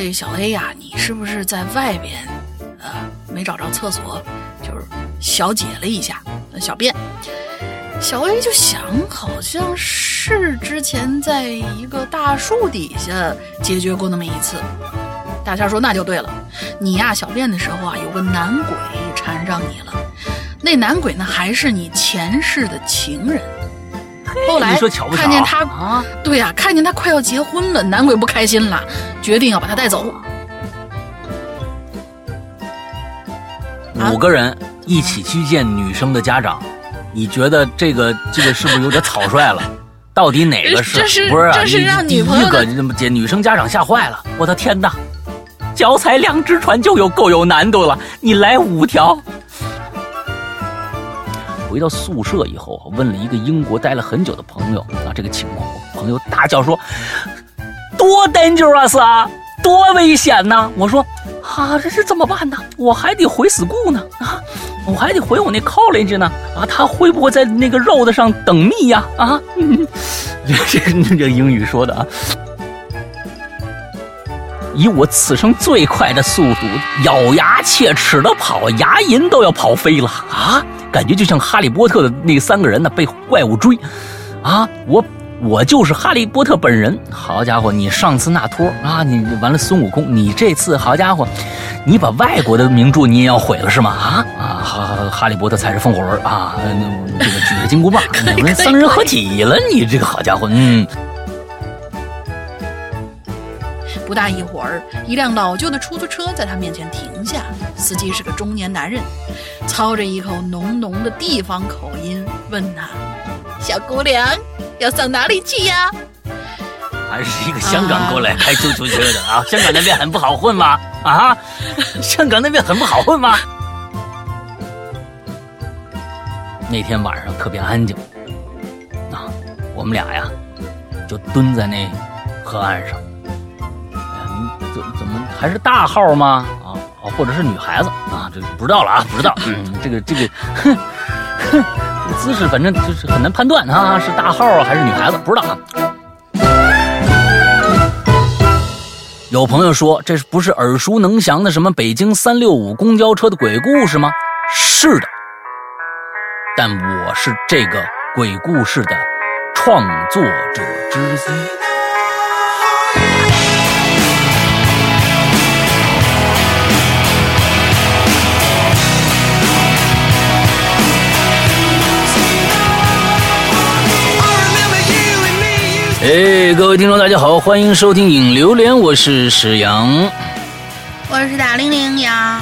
这小 A 呀，你是不是在外边，呃，没找着厕所，就是小解了一下小便？小 A 就想，好像是之前在一个大树底下解决过那么一次。大仙说：“那就对了，你呀，小便的时候啊，有个男鬼缠上你了。那男鬼呢，还是你前世的情人。后来看见他啊，对呀，看见他快要结婚了，男鬼不开心了，决定要把他带走。五个人一起去见女生的家长。”你觉得这个这个是不是有点草率了？到底哪个是？不是啊？这是让第一个姐女生家长吓坏了。我的天哪，脚踩两只船就有够有难度了，你来五条。回到宿舍以后，问了一个英国待了很久的朋友啊，这个情况，朋友大叫说：“多 dangerous 啊，多危险呐！”我说：“啊，这是怎么办呢？我还得回 school 呢啊。”我还得回我那 college 呢啊，他会不会在那个 road 上等蜜呀？啊，这这这英语说的啊，以我此生最快的速度，咬牙切齿的跑，牙龈都要跑飞了啊！感觉就像哈利波特的那三个人呢被怪物追，啊，我。我就是哈利波特本人，好家伙，你上次那托啊，你完了孙悟空，你这次好家伙，你把外国的名著你也要毁了是吗？啊啊，哈哈利波特踩着风火轮啊，这个举着金箍棒，你们三人合体了，你这个好家伙，嗯。不大一会儿，一辆老旧的出租车在他面前停下，司机是个中年男人，操着一口浓浓的地方口音，问他：“小姑娘。”要上哪里去呀？还是一个香港过来开出租车的啊？香港那边很不好混吗？啊？香港那边很不好混吗？那天晚上特别安静，啊，我们俩呀就蹲在那河岸上。还是大号吗？啊啊，或者是女孩子啊？这不知道了啊，不知道。嗯，这个这个，哼哼。姿势反正就是很难判断啊，是大号还是女孩子，不知道啊。有朋友说，这不是耳熟能详的什么北京三六五公交车的鬼故事吗？是的，但我是这个鬼故事的创作者之一。哎，各位听众，大家好，欢迎收听《影榴莲》，我是史阳，我是大玲玲呀。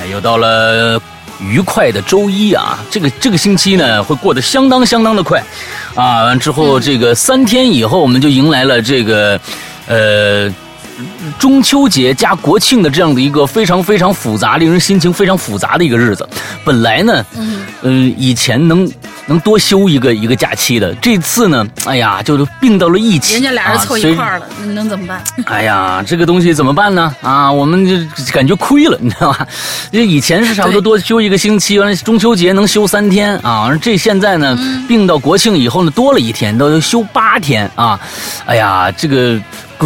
哎，又到了愉快的周一啊！这个这个星期呢，会过得相当相当的快啊！完之后，这个三天以后，我们就迎来了这个呃中秋节加国庆的这样的一个非常非常复杂、令人心情非常复杂的一个日子。本来呢，嗯，以前能。能多休一个一个假期的，这次呢，哎呀，就是并到了一起，人家俩人凑一块了，能怎么办？哎呀，这个东西怎么办呢？啊，我们就感觉亏了，你知道吧？因为以前是差不多多休一个星期，完了中秋节能休三天啊，这现在呢，并到国庆以后呢，多了一天，都休八天啊。哎呀，这个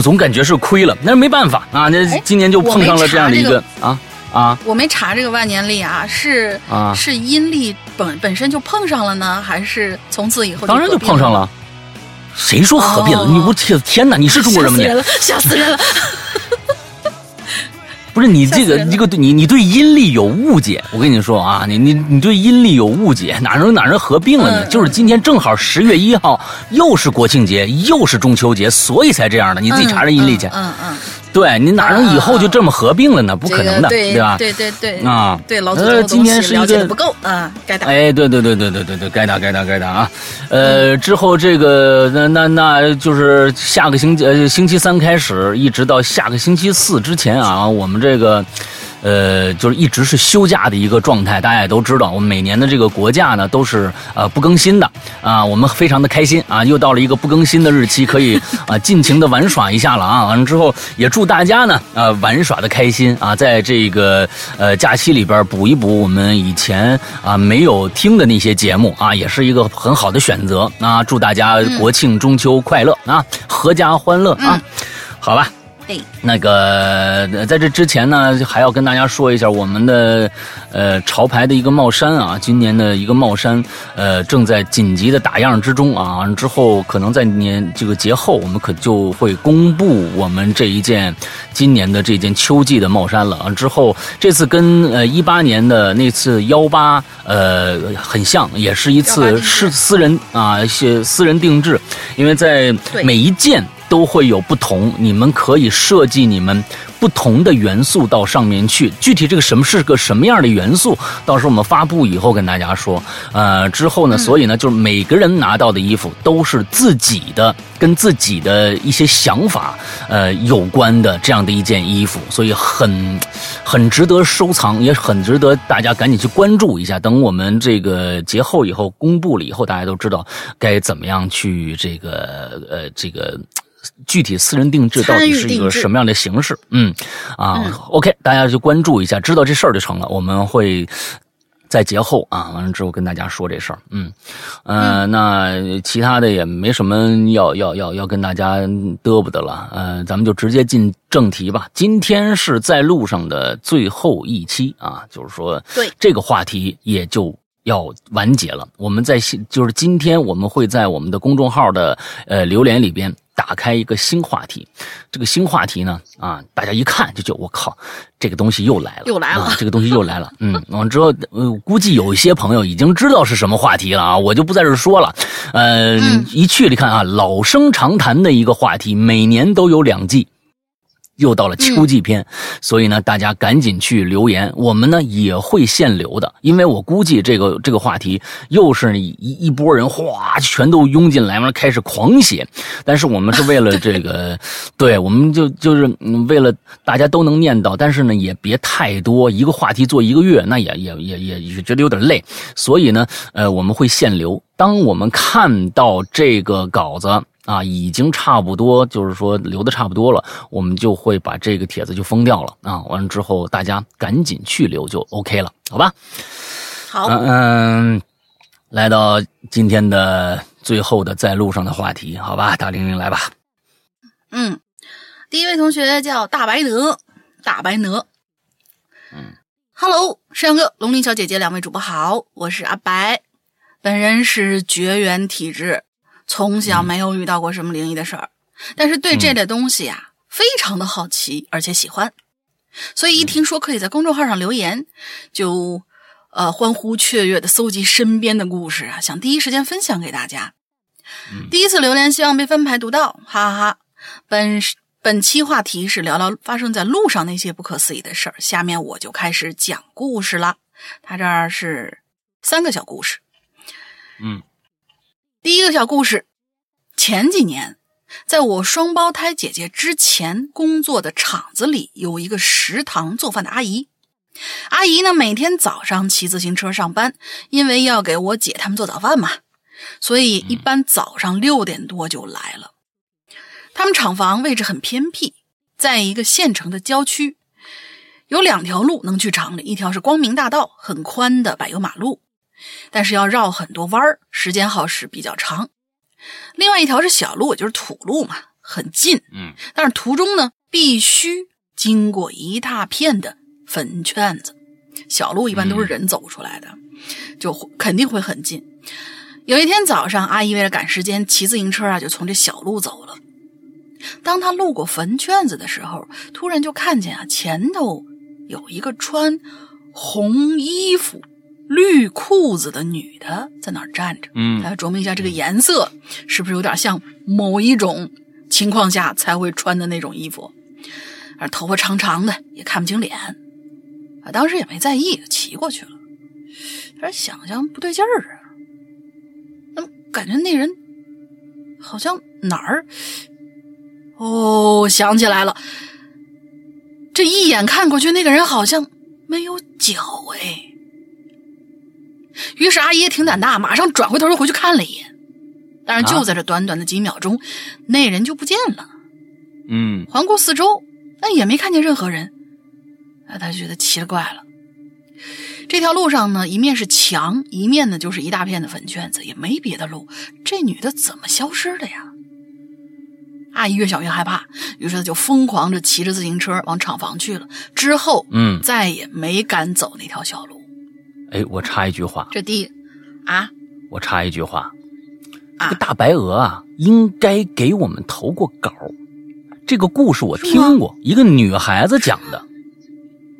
总感觉是亏了，那没办法啊，那今年就碰上了这样的一个啊。啊，我没查这个万年历啊，是啊，是阴历本本身就碰上了呢，还是从此以后当然就碰上了？谁说合并了？你我天天哪！你是中国人吗？你吓死人了！不是你这个这个你你对阴历有误解，我跟你说啊，你你你对阴历有误解，哪能哪能合并了呢？就是今天正好十月一号，又是国庆节，又是中秋节，所以才这样的。你自己查查阴历去。嗯嗯。对你哪能以后就这么合并了呢？不可能的，对吧？对对对啊，对老祖宗今天是一个不够啊，该打。哎，对对对对对对对，该打该打该打啊！呃，之后这个那那那就是下个星期呃星期三开始，一直到下个星期四之前啊，我们这个。呃，就是一直是休假的一个状态，大家也都知道，我们每年的这个国假呢都是呃不更新的啊，我们非常的开心啊，又到了一个不更新的日期，可以啊尽情的玩耍一下了啊。完 了之后，也祝大家呢啊玩耍的开心啊，在这个呃假期里边补一补我们以前啊没有听的那些节目啊，也是一个很好的选择啊。祝大家国庆中秋快乐啊，阖家欢乐啊，好吧。对，那个在这之前呢，还要跟大家说一下我们的呃潮牌的一个帽衫啊，今年的一个帽衫呃正在紧急的打样之中啊，之后可能在年这个节后，我们可就会公布我们这一件今年的这件秋季的帽衫了啊。之后这次跟呃一八年的那次幺八呃很像，也是一次是私人啊一些私人定制，因为在每一件。都会有不同，你们可以设计你们不同的元素到上面去。具体这个什么是个什么样的元素，到时候我们发布以后跟大家说。呃，之后呢，所以呢，就是每个人拿到的衣服都是自己的，跟自己的一些想法呃有关的这样的一件衣服，所以很很值得收藏，也很值得大家赶紧去关注一下。等我们这个节后以后公布了以后，大家都知道该怎么样去这个呃这个。具体私人定制到底是一个什么样的形式？嗯，啊，OK，大家就关注一下，知道这事儿就成了。我们会在节后啊，完了之后跟大家说这事儿。嗯，呃，那其他的也没什么要要要要跟大家嘚啵的了。呃，咱们就直接进正题吧。今天是在路上的最后一期啊，就是说，对这个话题也就要完结了。我们在就是今天我们会在我们的公众号的呃留言里边。打开一个新话题，这个新话题呢，啊，大家一看就就我靠，这个东西又来了，又来了，这个东西又来了，嗯，完之后，呃，估计有一些朋友已经知道是什么话题了啊，我就不在这说了，呃，一去你看啊，老生常谈的一个话题，每年都有两季。又到了秋季篇，所以呢，大家赶紧去留言，我们呢也会限流的，因为我估计这个这个话题又是一一波人哗全都涌进来，完了开始狂写。但是我们是为了这个，对，我们就就是为了大家都能念到，但是呢也别太多，一个话题做一个月，那也也也也也觉得有点累，所以呢，呃，我们会限流。当我们看到这个稿子。啊，已经差不多，就是说留的差不多了，我们就会把这个帖子就封掉了啊。完了之后，大家赶紧去留就 OK 了，好吧？好，嗯，来到今天的最后的在路上的话题，好吧？大玲玲来吧。嗯，第一位同学叫大白鹅，大白鹅。嗯，Hello，山阳哥、龙鳞小姐姐两位主播好，我是阿白，本人是绝缘体质。从小没有遇到过什么灵异的事儿，但是对这类东西啊非常的好奇，而且喜欢，所以一听说可以在公众号上留言，就呃欢呼雀跃的搜集身边的故事啊，想第一时间分享给大家。第一次留言，希望被分牌读到，哈哈哈。本本期话题是聊聊发生在路上那些不可思议的事儿，下面我就开始讲故事了。他这儿是三个小故事，嗯。第一个小故事，前几年，在我双胞胎姐姐之前工作的厂子里，有一个食堂做饭的阿姨。阿姨呢，每天早上骑自行车上班，因为要给我姐他们做早饭嘛，所以一般早上六点多就来了。他们厂房位置很偏僻，在一个县城的郊区，有两条路能去厂里，一条是光明大道，很宽的柏油马路。但是要绕很多弯儿，时间耗时比较长。另外一条是小路，就是土路嘛，很近。嗯，但是途中呢，必须经过一大片的坟圈子。小路一般都是人走出来的，就肯定会很近。有一天早上，阿姨为了赶时间，骑自行车啊，就从这小路走了。当她路过坟圈子的时候，突然就看见啊，前头有一个穿红衣服。绿裤子的女的在那儿站着，嗯，大家琢磨一下，这个颜色是不是有点像某一种情况下才会穿的那种衣服？而头发长长的，也看不清脸，啊，当时也没在意，骑过去了。但是想想不对劲儿啊，那么感觉那人好像哪儿……哦，想起来了，这一眼看过去，那个人好像没有脚哎。于是阿姨也挺胆大，马上转回头又回去看了一眼，但是就在这短短的几秒钟，那人就不见了。嗯，环顾四周，那也没看见任何人，啊，他就觉得奇了怪了。这条路上呢，一面是墙，一面呢就是一大片的坟圈子，也没别的路，这女的怎么消失的呀？阿姨越想越害怕，于是她就疯狂着骑着自行车往厂房去了。之后，嗯，再也没敢走那条小路。哎，我插一句话，这第啊，我插一句话，这啊个大白鹅啊，应该给我们投过稿。这个故事我听过，一个女孩子讲的，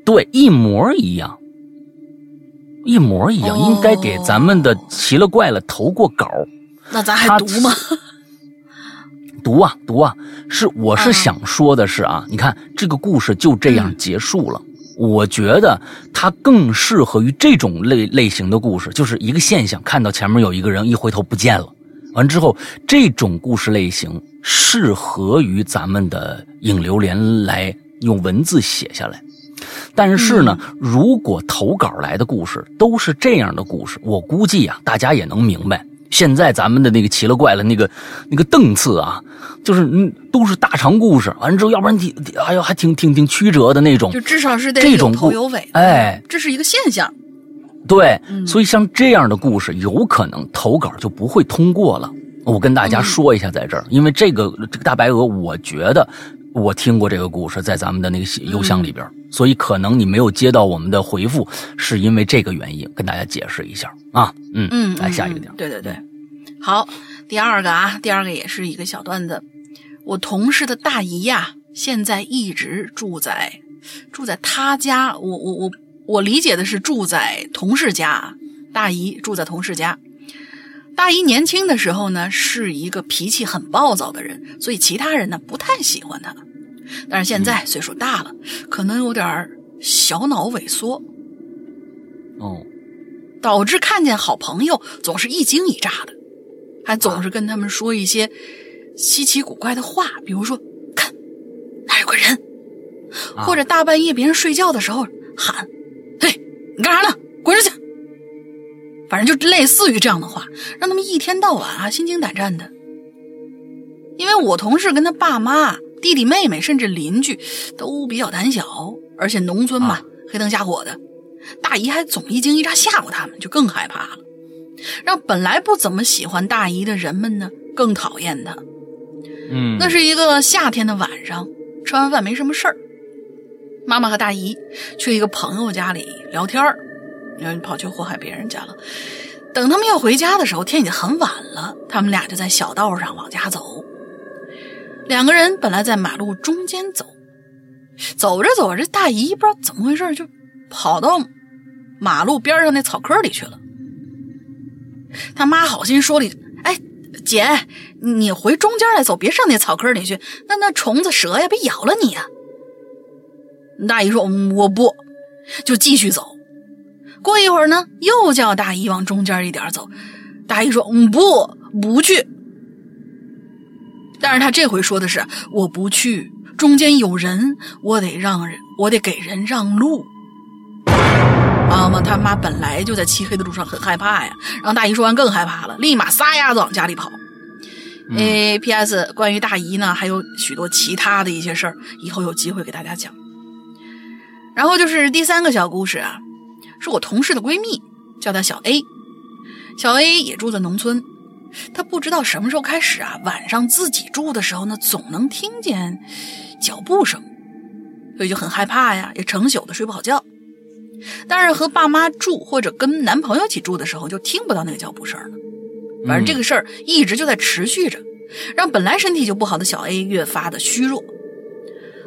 对，一模一样，一模一样，哦应该给咱们的奇了怪了投过稿。那咱。还读吗？读啊读啊，是我是嗯想说的是啊，你看这个故事就这样结束了。我觉得它更适合于这种类类型的故事，就是一个现象，看到前面有一个人，一回头不见了，完之后这种故事类型适合于咱们的影流连来用文字写下来。但是呢，如果投稿来的故事都是这样的故事，我估计啊，大家也能明白。现在咱们的那个奇了怪了那个那个档次啊，就是嗯都是大长故事，完了之后，要不然挺哎呦还挺挺挺曲折的那种就。至少是得这种头有尾。哎，这是一个现象。对，嗯所以像这样的故事，有可能投稿就不会通过了。我跟大家说一下，在这儿，因为这个这个大白鹅，我觉得我听过这个故事，在咱们的那个邮箱里边，所以可能你没有接到我们的回复，是因为这个原因，跟大家解释一下啊。嗯嗯，来嗯下一个点对对对，好，第二个啊，第二个也是一个小段子。我同事的大姨呀、现在一直住在住在他家，我我我我理解的是住在同事家，大姨住在同事家。大姨年轻的时候呢，是一个脾气很暴躁的人，所以其他人呢不太喜欢她。但是现在岁数大了，可能有点儿小脑萎缩，哦，导致看见好朋友总是一惊一乍的，还总是跟他们说一些稀奇古怪的话，比如说“看，那有个人”，啊或者大半夜别人睡觉的时候喊：“嘿，你干啥呢？滚出去！”反正就类似于这样的话，让他们一天到晚啊心惊胆战的。因为我同事跟他爸妈、弟弟妹妹，甚至邻居都比较胆小，而且农村嘛，啊黑灯瞎火的，大姨还总一惊一乍吓唬他们，就更害怕了，让本来不怎么喜欢大姨的人们呢更讨厌她。嗯，那是一个夏天的晚上，吃完饭没什么事儿，妈妈和大姨去一个朋友家里聊天儿，然后跑去祸害别人家了。等他们要回家的时候，天已经很晚了，他们俩就在小道上往家走。两个人本来在马路中间走，走着走着，这大姨不知道怎么回事，就跑到马路边上那草坑里去了。他妈好心说了一句：“哎，姐，你回中间来走，别上那草坑里去，那那虫子蛇呀，别咬了你呀。”大姨说：“，我不。”就继续走。过一会儿呢，又叫大姨往中间一点走。大姨说：“嗯，不，不去。”但是他这回说的是：“我不去，中间有人，我得让人，我得给人让路。”啊嘛，他妈本来就在漆黑的路上很害怕呀，然后大姨说完更害怕了，立马撒丫子往家里跑。诶，P.S. 关于大姨呢，还有许多其他的一些事儿，以后有机会给大家讲。然后就是第三个小故事啊，是我同事的闺蜜，叫她小 A。小 A 也住在农村，她不知道什么时候开始啊，晚上自己住的时候呢，总能听见脚步声，所以就很害怕呀，也成宿的睡不好觉。但是和爸妈住或者跟男朋友一起住的时候，就听不到那个脚步声了。反正这个事儿一直就在持续着，让本来身体就不好的小 A 越发的虚弱。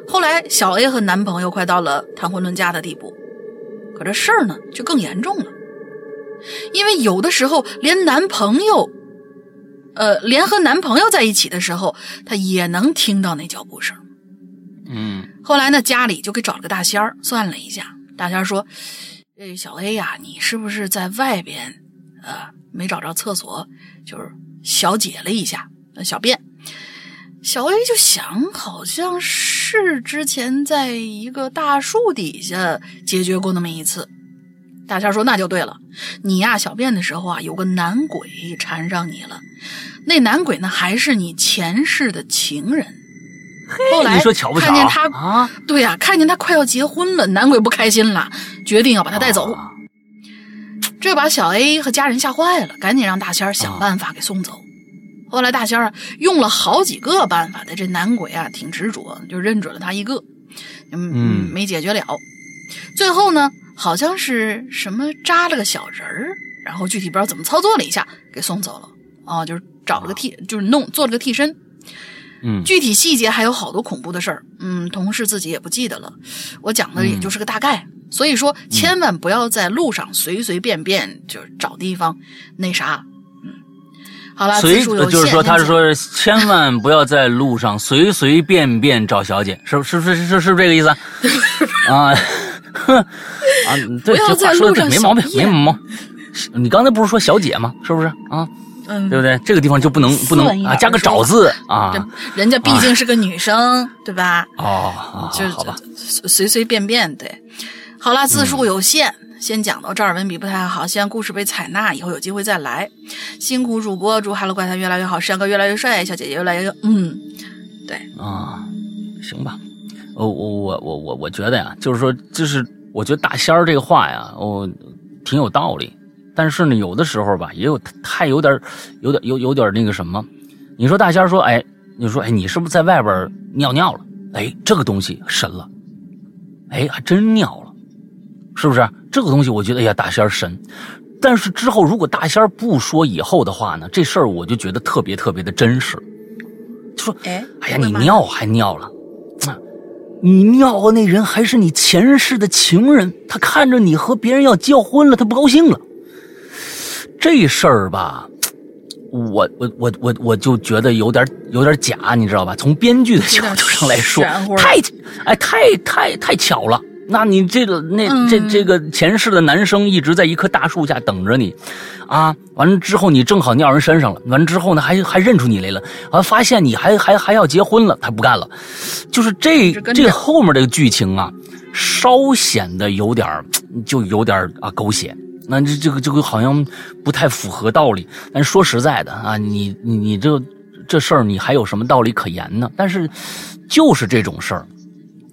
后来，小 A 和男朋友快到了谈婚论嫁的地步，可这事儿呢就更严重了，因为有的时候连男朋友，呃，连和男朋友在一起的时候，她也能听到那脚步声。嗯后来呢，家里就给找了个大仙儿算了一下，大仙儿说：“这小 A 呀、你是不是在外边，呃，没找着厕所，就是小解了一下，呃小便。”小 A 就想，好像是之前在一个大树底下解决过那么一次。大仙说：“那就对了，你呀小便的时候啊，有个男鬼缠上你了，那男鬼呢还是你前世的情人。”后来？看见他啊，对呀、看见他快要结婚了，男鬼不开心了，决定要把他带走。啊这把小 A 和家人吓坏了，赶紧让大仙想办法给送走。后来大仙儿啊用了好几个办法的，这男鬼啊挺执着，就认准了他一个，嗯，没解决了。最后呢，好像是什么扎了个小人儿，然后具体不知道怎么操作了一下，给送走了。哦，就是找了个替，就是弄做了个替身。嗯，具体细节还有好多恐怖的事儿，嗯，同事自己也不记得了。我讲的也就是个大概，所以说千万不要在路上随随便便就找地方那啥。嗯，好了，随就是说他是说千万不要在路上随随便便找小姐，是是是是是不是这个意思 啊？哼 啊，对，这话说的没毛病，没毛病。你刚才不是说小姐吗？是不是啊？嗯，对不对？这个地方就不能不能啊，加个找字啊。人家毕竟是个女生，对吧？哦，就好吧，随随便便对。好了，字数有限，先讲到这儿。文笔不太好，希望故事被采纳，以后有机会再来。辛苦主播，祝《Hello 怪谈》越来越好，山哥越来越帅，小姐姐越来越嗯，对啊，行吧。我我我我我我觉得呀，就是说，就是我觉得大仙儿这个话呀，我挺有道理。但是呢，有的时候吧，也有太有点，有点有有点那个什么。你说大仙说，哎，你说，哎，你是不是在外边尿尿了？哎，这个东西神了，哎，还真尿了，是不是？这个东西我觉得，哎呀，大仙儿神。但是之后如果大仙儿不说以后的话呢，这事儿我就觉得特别特别的真实。就说，哎，哎呀，你尿还尿了，你尿和那人还是你前世的情人，他看着你和别人要结婚了，他不高兴了。这事儿吧，我我我我我就觉得有点有点假，你知道吧？从编剧的角度上来说，太哎太太太巧了。那你这个那这这个前世的男生一直在一棵大树下等着你，啊，完了之后你正好尿人身上了，完了之后呢还还认出你来了，啊，发现你还还还要结婚了，他不干了，就是这这后面这个剧情啊，稍显得有点就有点啊狗血。那这这个这个好像不太符合道理，但说实在的啊，你你你这这事儿你还有什么道理可言呢？但是就是这种事儿，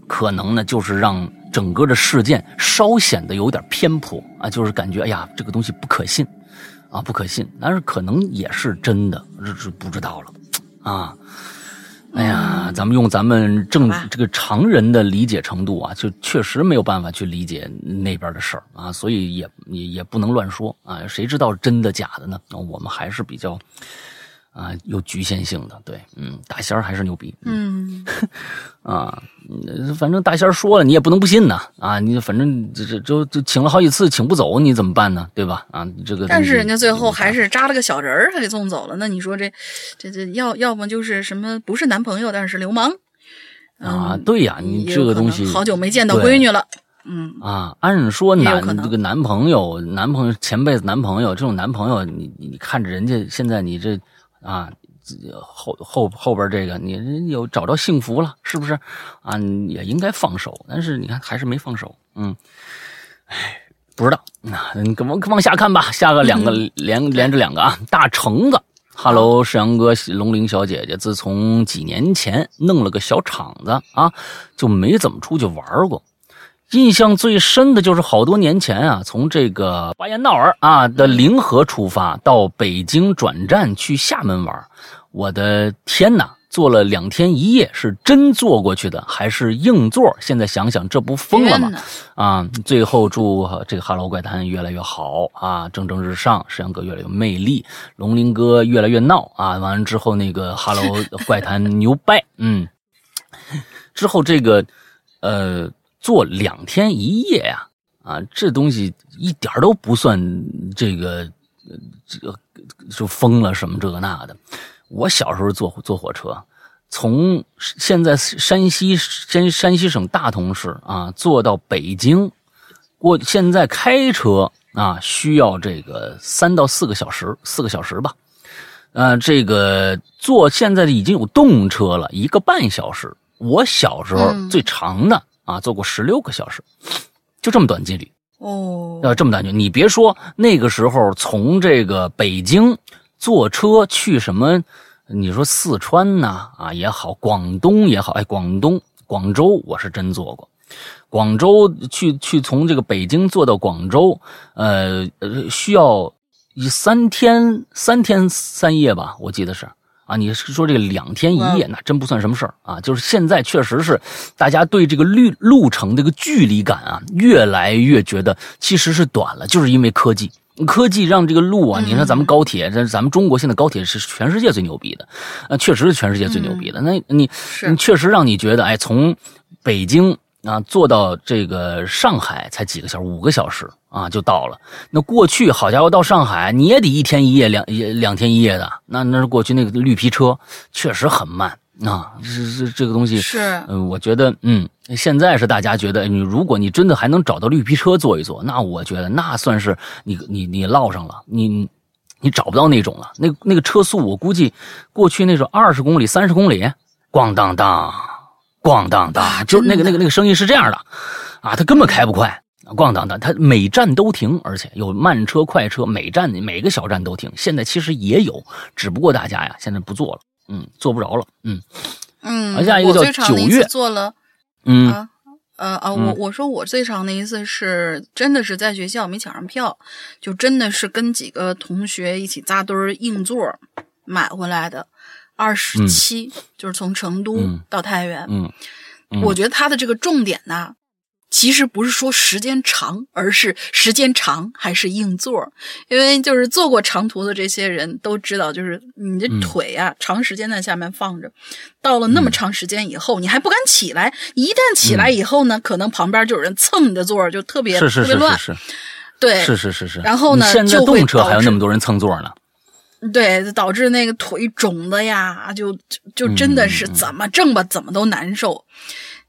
可能呢就是让整个的事件稍显得有点偏颇啊，就是感觉哎呀这个东西不可信啊不可信，但是可能也是真的，这是不知道了啊。哎呀，咱们用咱们正这个常人的理解程度啊，就确实没有办法去理解那边的事儿啊，所以也也也不能乱说啊，谁知道真的假的呢？我们还是比较。啊，有局限性的，对，嗯，大仙儿还是牛逼，嗯，啊，反正大仙儿说了，你也不能不信呐，啊，你反正这这就就请了好几次，请不走，你怎么办呢？对吧？啊，这个，但是人家最后还是扎了个小人儿，还给送走了。那你说这这这要要么就是什么不是男朋友，但是流氓啊？对呀，你这个东西好久没见到闺女了，嗯啊，按说男这个男朋友，男朋友前辈子男朋友这种男朋友，你你看着人家现在你这。啊，后后后边这个你有找着幸福了，是不是？啊，也应该放手，但是你看还是没放手。嗯，哎，不知道，那你往往下看吧。下个两个连连着两个啊，大橙子，Hello，世阳哥，龙玲小姐姐，自从几年前弄了个小厂子啊，就没怎么出去玩过。印象最深的就是好多年前啊，从这个巴彦淖尔啊的临河出发，到北京转站去厦门玩。我的天哪，坐了两天一夜，是真坐过去的还是硬座？现在想想，这不疯了吗？啊！最后祝这个《哈喽怪谈》越来越好啊，蒸蒸日上，石阳哥越来越有魅力，龙鳞哥越来越闹啊！完了之后，那个《哈喽怪谈》牛掰，嗯，之后这个呃。坐两天一夜呀，啊，这东西一点都不算这个，这个就疯了什么这个那的。我小时候坐坐火车，从现在山西山山西省大同市啊，坐到北京，过现在开车啊需要这个三到四个小时，四个小时吧。呃，这个坐现在已经有动车了，一个半小时。我小时候最长的。啊，坐过十六个小时，就这么短距离哦。要这么短距离，你别说那个时候从这个北京坐车去什么，你说四川呐啊也好，广东也好，哎，广东广州我是真坐过，广州去去从这个北京坐到广州，呃呃需要一三天三天三夜吧，我记得是啊，你是说这个两天一夜，那真不算什么事儿啊。就是现在确实是，大家对这个路路程这个距离感啊，越来越觉得其实是短了，就是因为科技，科技让这个路啊，你看咱们高铁，这咱们中国现在高铁是全世界最牛逼的，啊，确实是全世界最牛逼的。那你你确实让你觉得，哎，从北京。啊，坐到这个上海才几个小时，五个小时啊就到了。那过去好家伙，到上海你也得一天一夜、两两天一夜的。那那是过去那个绿皮车确实很慢啊。这这这个东西是，嗯，我觉得，嗯，现在是大家觉得，你如果你真的还能找到绿皮车坐一坐，那我觉得那算是你你你落上了，你你找不到那种了。那那个车速，我估计过去那种二十公里、三十公里，咣当当。咣当当，就那个那个那个声音是这样的，啊，它根本开不快，咣当当，它每站都停，而且有慢车快车，每站每个小站都停。现在其实也有，只不过大家呀现在不坐了，嗯，坐不着了，嗯。嗯。下一个叫九月。坐了，嗯。啊呃啊，我我说我最长的一次是真的是在学校没抢上票，就真的是跟几个同学一起扎堆儿硬座买回来的。二十七，就是从成都到太原。嗯，我觉得它的这个重点呢，其实不是说时间长，而是时间长还是硬座。因为就是坐过长途的这些人都知道，就是你的腿啊，长时间在下面放着，到了那么长时间以后，你还不敢起来。一旦起来以后呢，可能旁边就有人蹭你的座，就特别特别乱。是是是是，对，是是是是。然后呢，现在动车还有那么多人蹭座呢。对，导致那个腿肿的呀，就就真的是怎么挣吧，怎么都难受。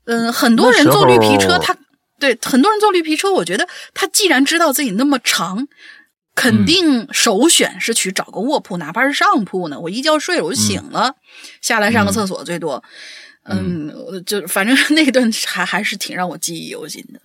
嗯，很多人坐绿皮车，他对很多人坐绿皮车，我觉得他既然知道自己那么长，肯定首选是去找个卧铺，哪怕是上铺呢。我一觉睡了，我就醒了，下来上个厕所最多。嗯，就反正那段还还是挺让我记忆犹新的。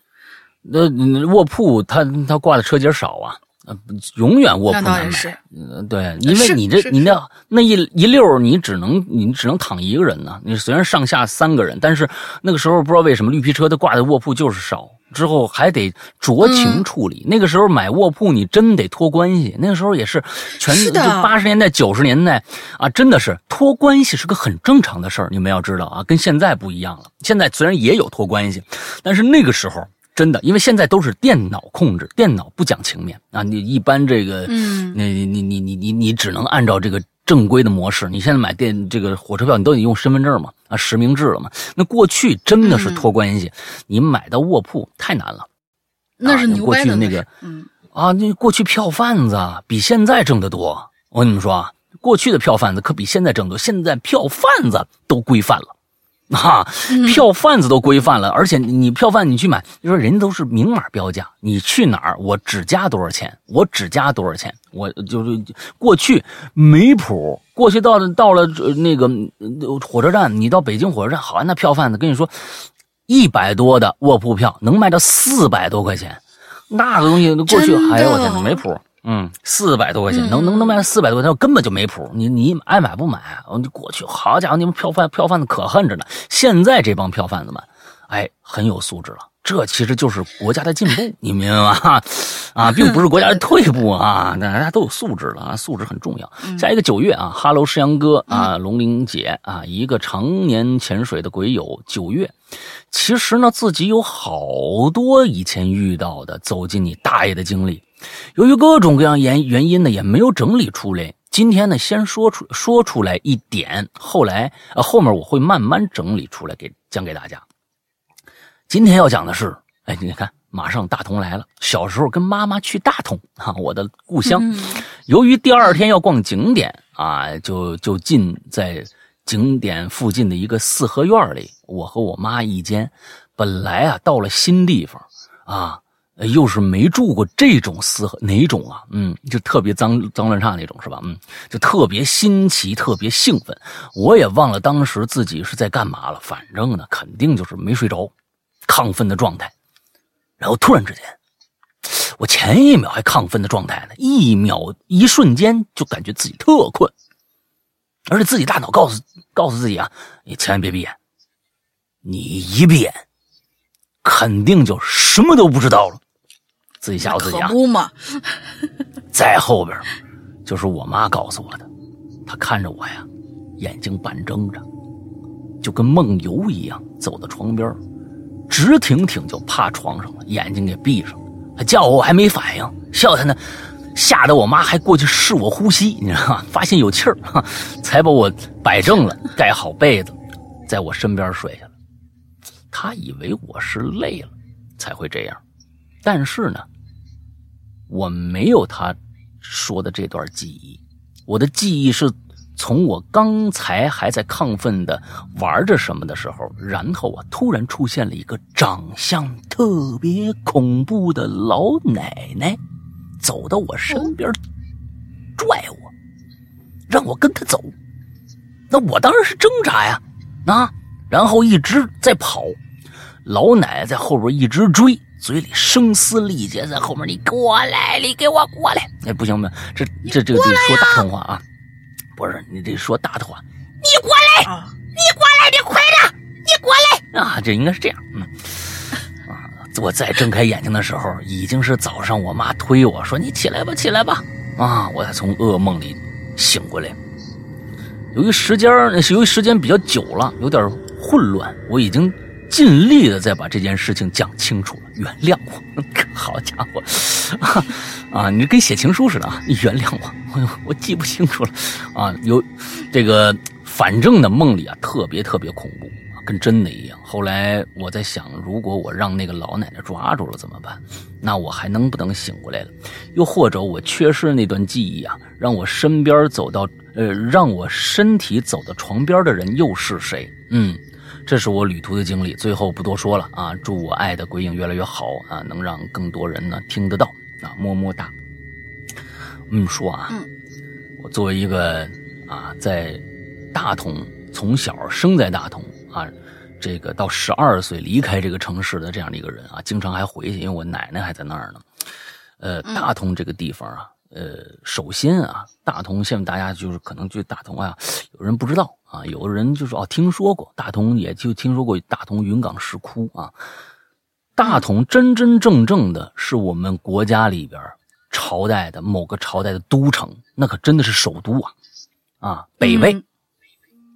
那卧铺，它它挂的车节少啊。呃，永远卧铺难买。嗯，对，因为你这你那那一一溜你只能你只能躺一个人呢。你虽然上下三个人，但是那个时候不知道为什么绿皮车它挂的卧铺就是少，之后还得酌情处理。那个时候买卧铺你真得托关系。那个时候也是全就八十年代九十年代啊，真的是托关系是个很正常的事儿。你们要知道啊，跟现在不一样了。现在虽然也有托关系，但是那个时候。真的，因为现在都是电脑控制，电脑不讲情面啊。你一般这个，嗯，你你你你你你只能按照这个正规的模式。你现在买电这个火车票，你都得用身份证嘛，啊，实名制了嘛。那过去真的是托关系，你买到卧铺太难了。那是牛掰的那个，嗯啊，那过去票贩子比现在挣得多。我跟你们说啊，过去的票贩子可比现在挣多。现在票贩子都规范了。啊，票贩子都规范了，而且你票贩你去买，你说人家都是明码标价，你去哪儿我只加多少钱，我只加多少钱，我就是过去没谱，过去到了到了那个火车站，你到北京火车站，好像那票贩子跟你说，一百多的卧铺票能卖到四百多块钱，那个东西过去，哎呦我天，没谱。嗯，四百多块钱能能能卖四百多块钱，根本就没谱。你你爱买不买？你过去好家伙，你们票贩票贩子可恨着呢。现在这帮票贩子们，哎，很有素质了。这其实就是国家的进步，你明白吗？啊，并不是国家的退步啊。大家都有素质了啊，素质很重要。下一个九月啊，哈喽，石阳哥啊，龙玲姐啊，一个常年潜水的鬼友。九月，其实呢，自己有好多以前遇到的走进你大爷的经历。由于各种各样原原因呢，也没有整理出来。今天呢，先说出说出来一点，后来呃后面我会慢慢整理出来给讲给大家。今天要讲的是，哎，你看，马上大同来了。小时候跟妈妈去大同啊，我的故乡。由于第二天要逛景点啊，就就进在景点附近的一个四合院里，我和我妈一间。本来啊，到了新地方啊。又是没住过这种四合哪种啊？嗯，就特别脏脏乱差那种是吧？嗯，就特别新奇，特别兴奋。我也忘了当时自己是在干嘛了，反正呢，肯定就是没睡着，亢奋的状态。然后突然之间，我前一秒还亢奋的状态呢，一秒一瞬间就感觉自己特困，而且自己大脑告诉告诉自己啊，你千万别闭眼，你一闭眼，肯定就什么都不知道了。自己吓唬自己啊！可不嘛，在后边就是我妈告诉我的。她看着我呀，眼睛半睁着，就跟梦游一样，走到床边，直挺挺就趴床上了，眼睛给闭上了。她叫我，我还没反应，笑她呢，吓得我妈还过去试我呼吸，你知道吗？发现有气儿，才把我摆正了，盖好被子，在我身边睡下了。他以为我是累了才会这样，但是呢，我没有他说的这段记忆，我的记忆是从我刚才还在亢奋的玩着什么的时候，然后啊，突然出现了一个长相特别恐怖的老奶奶，走到我身边，拽我，让我跟他走。那我当然是挣扎呀，啊，然后一直在跑。老奶奶在后边一直追，嘴里声嘶力竭，在后面：“你过来，你给我过来！”哎，不行不行，这这这个得说大通话啊，不是你得说大的话，你过来，你过来，你快点，你过来啊！这应该是这样，嗯啊，我再睁开眼睛的时候，已经是早上，我妈推我说：“你起来吧，起来吧！”啊，我才从噩梦里醒过来。由于时间，由于时间比较久了，有点混乱，我已经。尽力的再把这件事情讲清楚了，原谅我，好家伙，啊，你跟写情书似的啊！你原谅我，我 我记不清楚了，啊，有这个，反正呢，梦里啊特别特别恐怖，跟真的一样。后来我在想，如果我让那个老奶奶抓住了怎么办？那我还能不能醒过来了？又或者我缺失那段记忆啊，让我身边走到呃，让我身体走到床边的人又是谁？嗯。这是我旅途的经历，最后不多说了啊！祝我爱的鬼影越来越好啊，能让更多人呢听得到啊，么么哒。嗯，说啊，我作为一个啊在大同从小生在大同啊，这个到十二岁离开这个城市的这样的一个人啊，经常还回去，因为我奶奶还在那儿呢。呃，大同这个地方啊。呃，首先啊，大同现在大家就是可能就大同啊，有人不知道啊，有的人就说哦，听说过大同，也就听说过大同云冈石窟啊。大同真真正正的是我们国家里边朝代的某个朝代的都城，那可真的是首都啊啊，北魏，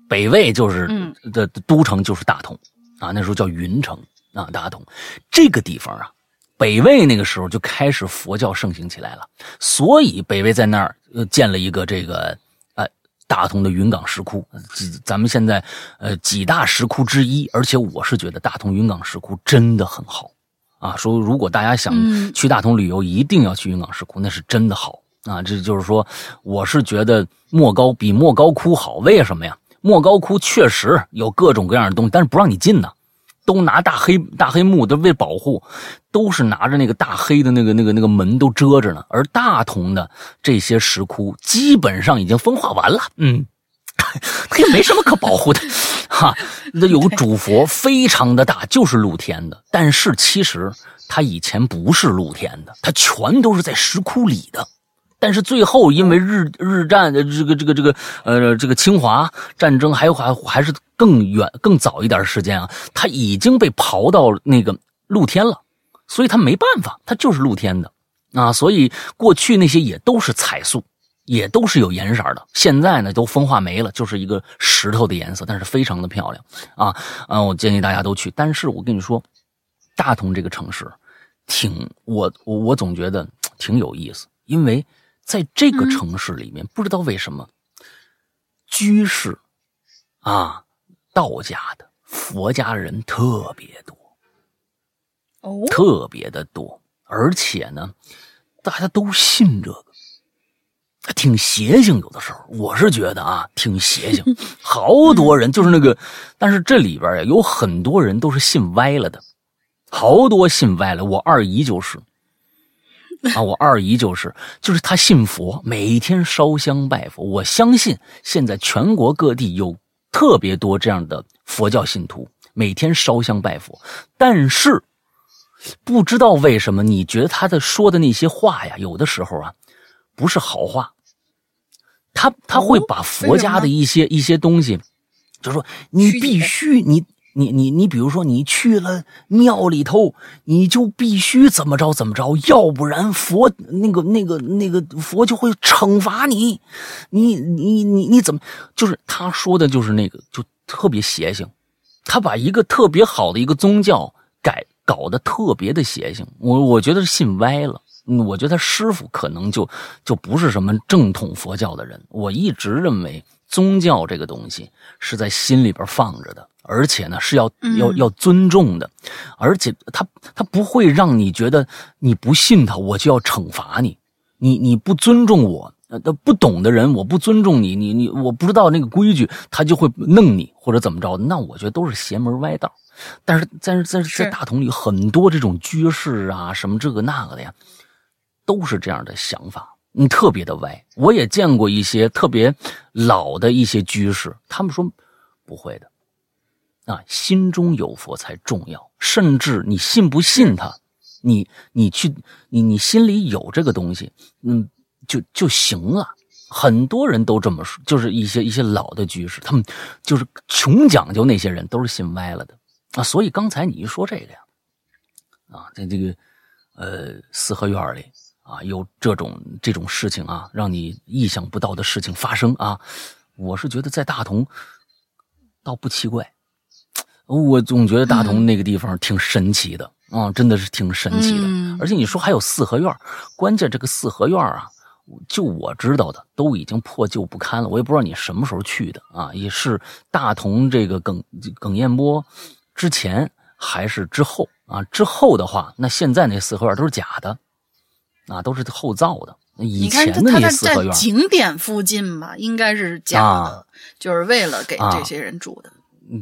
北魏就是的都城就是大同啊，那时候叫云城啊，大同这个地方啊。北魏那个时候就开始佛教盛行起来了，所以北魏在那儿呃建了一个这个呃大同的云冈石窟，咱们现在呃几大石窟之一，而且我是觉得大同云冈石窟真的很好啊。说如果大家想去大同旅游，一定要去云冈石窟，那是真的好啊。这就是说，我是觉得莫高比莫高窟好，为什么呀？莫高窟确实有各种各样的东西，但是不让你进呢。都拿大黑大黑幕，都为保护，都是拿着那个大黑的那个那个那个门都遮着呢。而大同的这些石窟基本上已经风化完了，嗯，它也没什么可保护的，哈。那有个主佛非常的大，就是露天的，但是其实它以前不是露天的，它全都是在石窟里的。但是最后，因为日日战的这个这个这个呃这个侵华战争，还有还还是更远更早一点时间啊，它已经被刨到那个露天了，所以它没办法，它就是露天的啊。所以过去那些也都是彩塑，也都是有颜色的。现在呢，都风化没了，就是一个石头的颜色，但是非常的漂亮啊啊！我建议大家都去。但是我跟你说，大同这个城市，挺我我我总觉得挺有意思，因为。在这个城市里面，不知道为什么，居士啊、道家的、佛家人特别多，哦，特别的多，而且呢，大家都信这个，挺邪性。有的时候，我是觉得啊，挺邪性。好多人就是那个，但是这里边呀，有很多人都是信歪了的，好多信歪了。我二姨就是。啊，我二姨就是，就是她信佛，每天烧香拜佛。我相信现在全国各地有特别多这样的佛教信徒，每天烧香拜佛。但是不知道为什么，你觉得他的说的那些话呀，有的时候啊，不是好话。他他会把佛家的一些一些东西，就说你必须你你你你，比如说你去了庙里头，你就必须怎么着怎么着，要不然佛那个那个那个佛就会惩罚你。你你你你怎么？就是他说的就是那个，就特别邪性。他把一个特别好的一个宗教改搞得特别的邪性。我我觉得是信歪了。我觉得他师傅可能就就不是什么正统佛教的人。我一直认为宗教这个东西是在心里边放着的。而且呢，是要要要尊重的，而且他他不会让你觉得你不信他，我就要惩罚你。你你不尊重我，呃，不懂的人，我不尊重你，你你我不知道那个规矩，他就会弄你或者怎么着。那我觉得都是邪门歪道。但是在在在大同里，很多这种居士啊，什么这个那个的呀，都是这样的想法，你特别的歪。我也见过一些特别老的一些居士，他们说不会的。啊，心中有佛才重要。甚至你信不信他，你你去你你心里有这个东西，嗯，就就行了。很多人都这么说，就是一些一些老的居士，他们就是穷讲究那些人，都是信歪了的啊。所以刚才你一说这个呀，啊，在这个呃四合院里啊，有这种这种事情啊，让你意想不到的事情发生啊，我是觉得在大同倒不奇怪。我总觉得大同那个地方挺神奇的啊，真的是挺神奇的。而且你说还有四合院，关键这个四合院啊，就我知道的都已经破旧不堪了。我也不知道你什么时候去的啊，也是大同这个耿耿彦波之前还是之后啊？之后的话，那现在那四合院都是假的啊，都是后造的。以前的那四合院，景点附近吧，应该是假的，就是为了给这些人住的。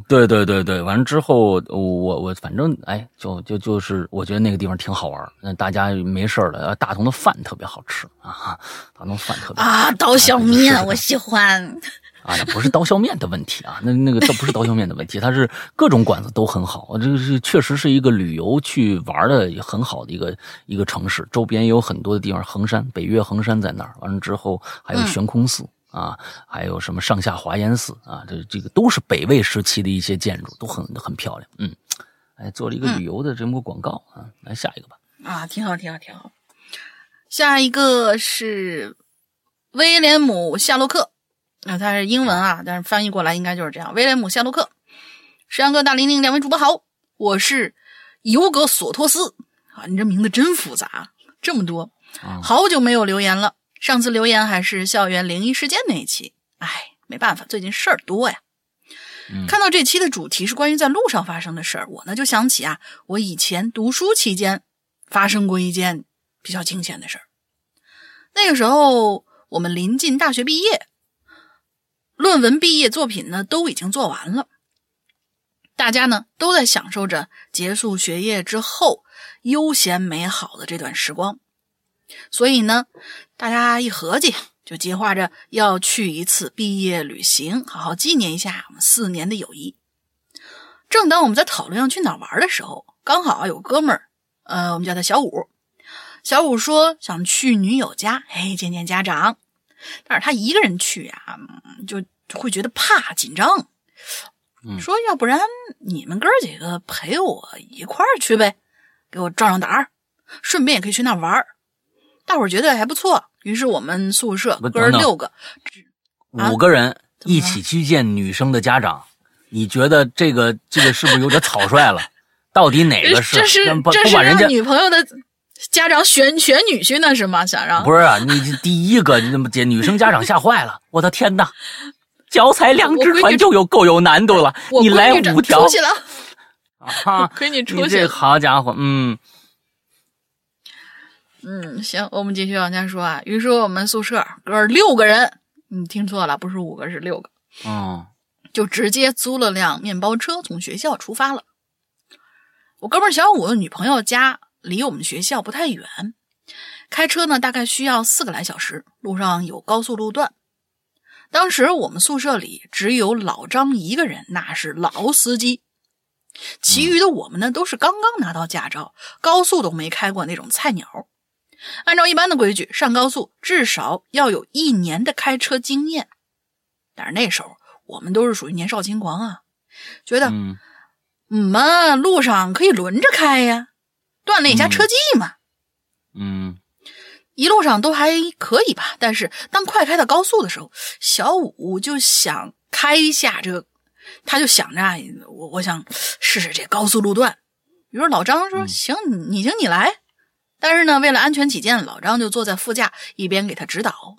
对对对对，完了之后，我我反正哎，就就就是，我觉得那个地方挺好玩那大家没事了，大同的饭特别好吃啊，大同饭特别啊，刀削面我喜欢 啊，那不是刀削面的问题啊，那那个这不是刀削面的问题，它是各种馆子都很好，这个是确实是一个旅游去玩的也很好的一个一个城市，周边也有很多的地方，衡山北岳衡山在那儿，完了之后还有悬空寺。啊，还有什么上下华严寺啊？这这个都是北魏时期的一些建筑，都很很漂亮。嗯，哎，做了一个旅游的这么个广告啊。来下一个吧。啊，挺好，挺好，挺好。下一个是威廉姆夏洛克，那它是英文啊，但是翻译过来应该就是这样。威廉姆夏洛克，石阳哥、大玲玲两位主播好，我是尤格索托斯啊。你这名字真复杂，这么多，好久没有留言了。上次留言还是校园灵异事件那一期，哎，没办法，最近事儿多呀。看到这期的主题是关于在路上发生的事儿，我呢就想起啊，我以前读书期间发生过一件比较惊险的事儿。那个时候我们临近大学毕业，论文毕业作品呢都已经做完了，大家呢都在享受着结束学业之后悠闲美好的这段时光。所以呢，大家一合计，就计划着要去一次毕业旅行，好好纪念一下我们四年的友谊。正当我们在讨论要去哪玩的时候，刚好有哥们儿，呃，我们叫他小五。小五说想去女友家，哎，见见家长。但是他一个人去呀，就会觉得怕紧张。说要不然你们哥几个陪我一块儿去呗，给我壮壮胆儿，顺便也可以去那玩儿。大伙儿觉得还不错，于是我们宿舍哥六个，五个人一起去见女生的家长。你觉得这个这个是不是有点草率了？到底哪个是？这是这是让女朋友的家长选选女婿呢？是吗？想让不是啊？你第一个你怎么接女生家长吓坏了？我的天哪！脚踩两只船就有够有难度了。你来五条出去了啊！亏你出息！你这好家伙，嗯。嗯，行，我们继续往下说啊。于是我们宿舍哥六个人，你听错了，不是五个，是六个。嗯，就直接租了辆面包车从学校出发了。我哥们小五的女朋友家离我们学校不太远，开车呢大概需要四个来小时。路上有高速路段。当时我们宿舍里只有老张一个人，那是老司机。其余的我们呢都是刚刚拿到驾照，高速都没开过那种菜鸟。按照一般的规矩，上高速至少要有一年的开车经验。但是那时候我们都是属于年少轻狂啊，觉得嗯嘛路上可以轮着开呀，锻炼一下车技嘛。嗯，一路上都还可以吧，但是当快开到高速的时候，小五就想开一下这个，他就想着啊，我我想试试这高速路段。于是老张说：“行，你行你来。”但是呢，为了安全起见，老张就坐在副驾，一边给他指导。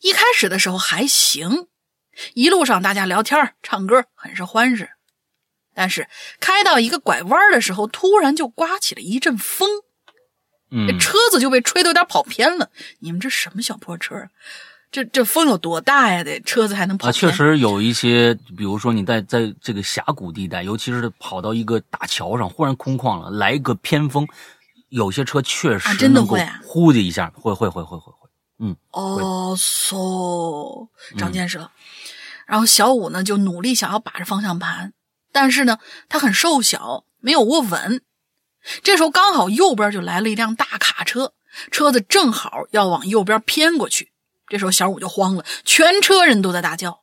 一开始的时候还行，一路上大家聊天、唱歌，很是欢实。但是开到一个拐弯的时候，突然就刮起了一阵风，嗯，车子就被吹得有点跑偏了。你们这什么小破车啊？这这风有多大呀？得车子还能跑？确实有一些，比如说你在在这个峡谷地带，尤其是跑到一个大桥上，忽然空旷了，来一个偏风，有些车确实啊真的会啊呼的一下，会会会会会会，嗯哦，嗖，长见识了。然后小五呢就努力想要把着方向盘，但是呢他很瘦小，没有握稳。这时候刚好右边就来了一辆大卡车，车子正好要往右边偏过去。这时候小五就慌了，全车人都在大叫。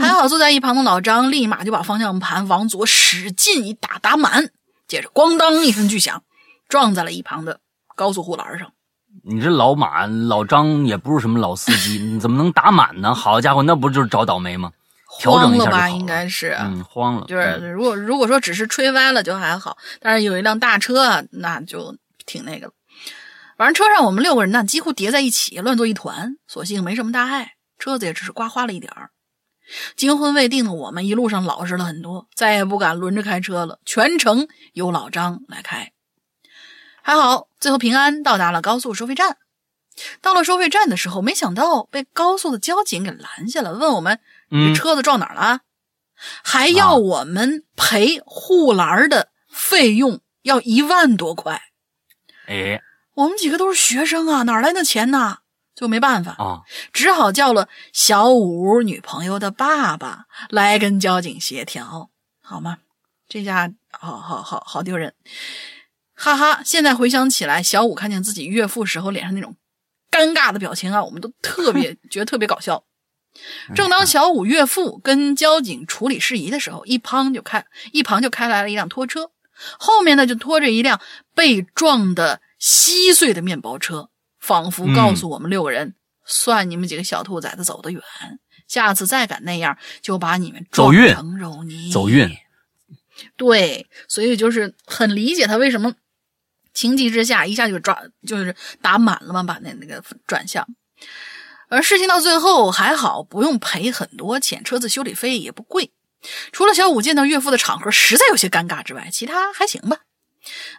还好坐在一旁的老张立马就把方向盘往左使劲一打，打满，接着咣当一声巨响，撞在了一旁的高速护栏上。你这老马老张也不是什么老司机，你怎么能打满呢？好家伙，那不就是找倒霉吗？调整慌了吧？应该是，嗯，慌了，就是嗯如果如果说只是吹歪了就还好，但是有一辆大车啊，那就挺那个了。反正车上我们六个人呢，几乎叠在一起，乱作一团，所幸没什么大碍，车子也只是刮花了一点儿。惊魂未定的我们一路上老实了很多，再也不敢轮着开车了，全程由老张来开。还好，最后平安到达了高速收费站。到了收费站的时候，没想到被高速的交警给拦下了，问我们嗯这车子撞哪儿了，还要我们赔护栏的费用，要一万多块。哎我们几个都是学生啊，哪来的钱呢？就没办法，啊，只好叫了小五女朋友的爸爸来跟交警协调，好吗？这下好好好好丢人，哈哈！现在回想起来，小五看见自己岳父时候脸上那种尴尬的表情啊，我们都特别 觉得特别搞笑。正当小五岳父跟交警处理事宜的时候，一旁就开一旁就开来了一辆拖车，后面呢就拖着一辆被撞的稀碎的面包车，仿佛告诉我们六个人：算你们几个小兔崽子走得远，下次再敢那样，就把你们撞成肉泥。走运。对，所以就是很理解他为什么情急之下一下就抓，就是打满了嘛，把那那个转向。而事情到最后还好，不用赔很多钱，车子修理费也不贵。除了小五见到岳父的场合实在有些尴尬之外，其他还行吧。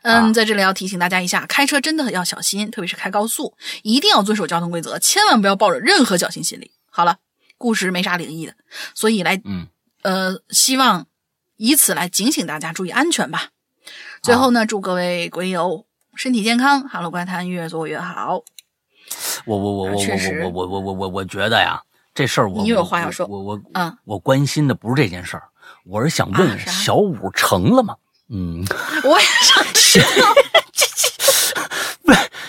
嗯，啊在这里要提醒大家一下，开车真的要小心，特别是开高速，一定要遵守交通规则，千万不要抱着任何侥幸心理。好了，故事没啥灵异的，所以来嗯，呃，希望以此来警醒大家注意安全吧。最后呢，祝各位鬼友身体健康，Hello 怪谈越做越好。我我我我确实我我我我我我觉得呀，这事儿我你有话要说我我嗯，我关心的不是这件事儿，我是想问小五成了吗？嗯，我也想知道。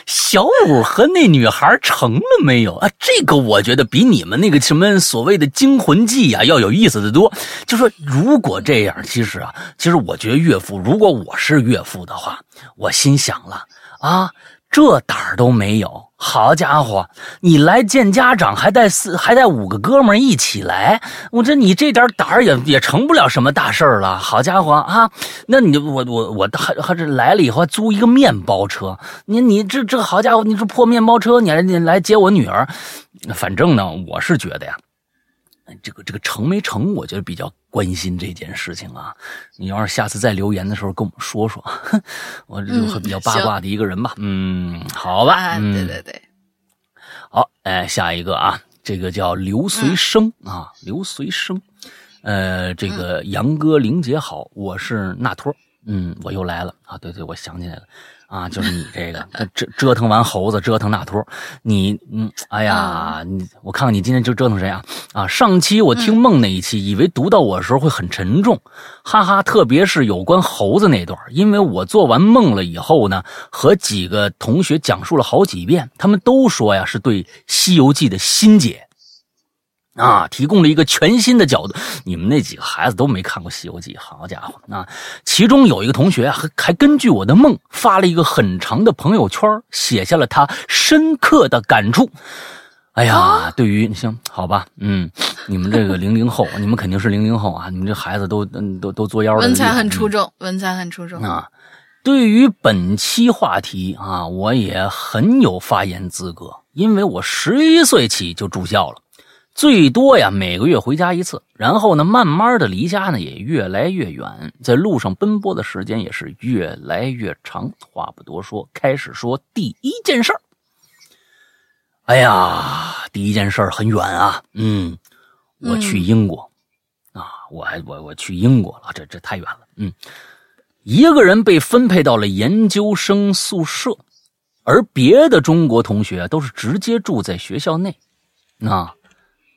小五和那女孩成了没有啊？这个我觉得比你们那个什么所谓的惊魂记啊要有意思的多。就说如果这样，其实啊，其实我觉得岳父，如果我是岳父的话，我心想了啊，这胆儿都没有。好家伙，你来见家长还带四还带五个哥们一起来，我这你这点胆儿也也成不了什么大事儿了。好家伙啊，那你我我我还还是来了以后租一个面包车，你你这这好家伙，你这破面包车，你还你来接我女儿，反正呢，我是觉得呀。这个这个成没成，我觉得比较关心这件事情啊。你要是下次再留言的时候跟我们说说，我这嗯会比较八卦的一个人吧。嗯，好吧，啊，嗯，对对对，好，哎，下一个啊，这个叫刘随生、啊，刘随生，呃，这个杨哥玲姐好，我是纳托，嗯，我又来了。啊，对对，我想起来了。啊，就是你这个折折腾完猴子，折腾那托，你嗯，哎呀，你我看看你今天就折腾谁啊？啊，上期我听梦那一期，以为读到我的时候会很沉重，哈哈，特别是有关猴子那段，因为我做完梦了以后呢，和几个同学讲述了好几遍，他们都说呀是对《西游记》的心解。啊，提供了一个全新的角度。你们那几个孩子都没看过《西游记》，好家伙啊！其中有一个同学还还根据我的梦发了一个很长的朋友圈，写下了他深刻的感触。哎呀，对于行好吧，嗯，你们这个零零后，你们肯定是零零后啊，你们这孩子都嗯都都作妖了，文采很出众，文采很出众啊。对于本期话题啊，我也很有发言资格，因为我十一岁起就住校了，最多呀每个月回家一次，然后呢，慢慢的离家呢也越来越远，在路上奔波的时间也是越来越长。话不多说，开始说第一件事儿。哎呀，第一件事儿很远啊，嗯，我去英国啊，我还我我去英国了，这这太远了，嗯。一个人被分配到了研究生宿舍，而别的中国同学都是直接住在学校内。那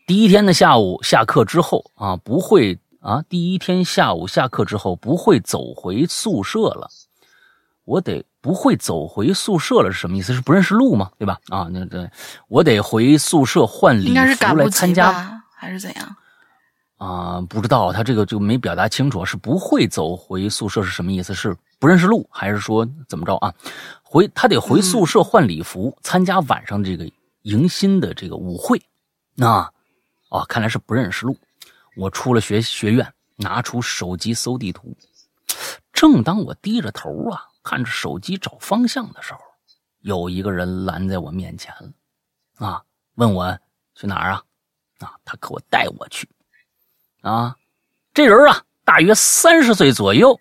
第一天的下午下课之后啊，不会啊，第一天下午下课之后不会走回宿舍了。我得不会走回宿舍了是什么意思？是不认识路吗？对吧？啊，那对，我得回宿舍换礼服来参加，还是怎样？啊，不知道他这个就没表达清楚，是不会走回宿舍是什么意思？是不认识路，还是说怎么着啊？回他得回宿舍换礼服，参加晚上这个迎新的这个舞会。那，哦，看来是不认识路。我出了学学院，拿出手机搜地图。正当我低着头啊，看着手机找方向的时候，有一个人拦在我面前了，啊，问我去哪儿啊？啊，他可我带我去。啊，这人啊，大约三十岁左右，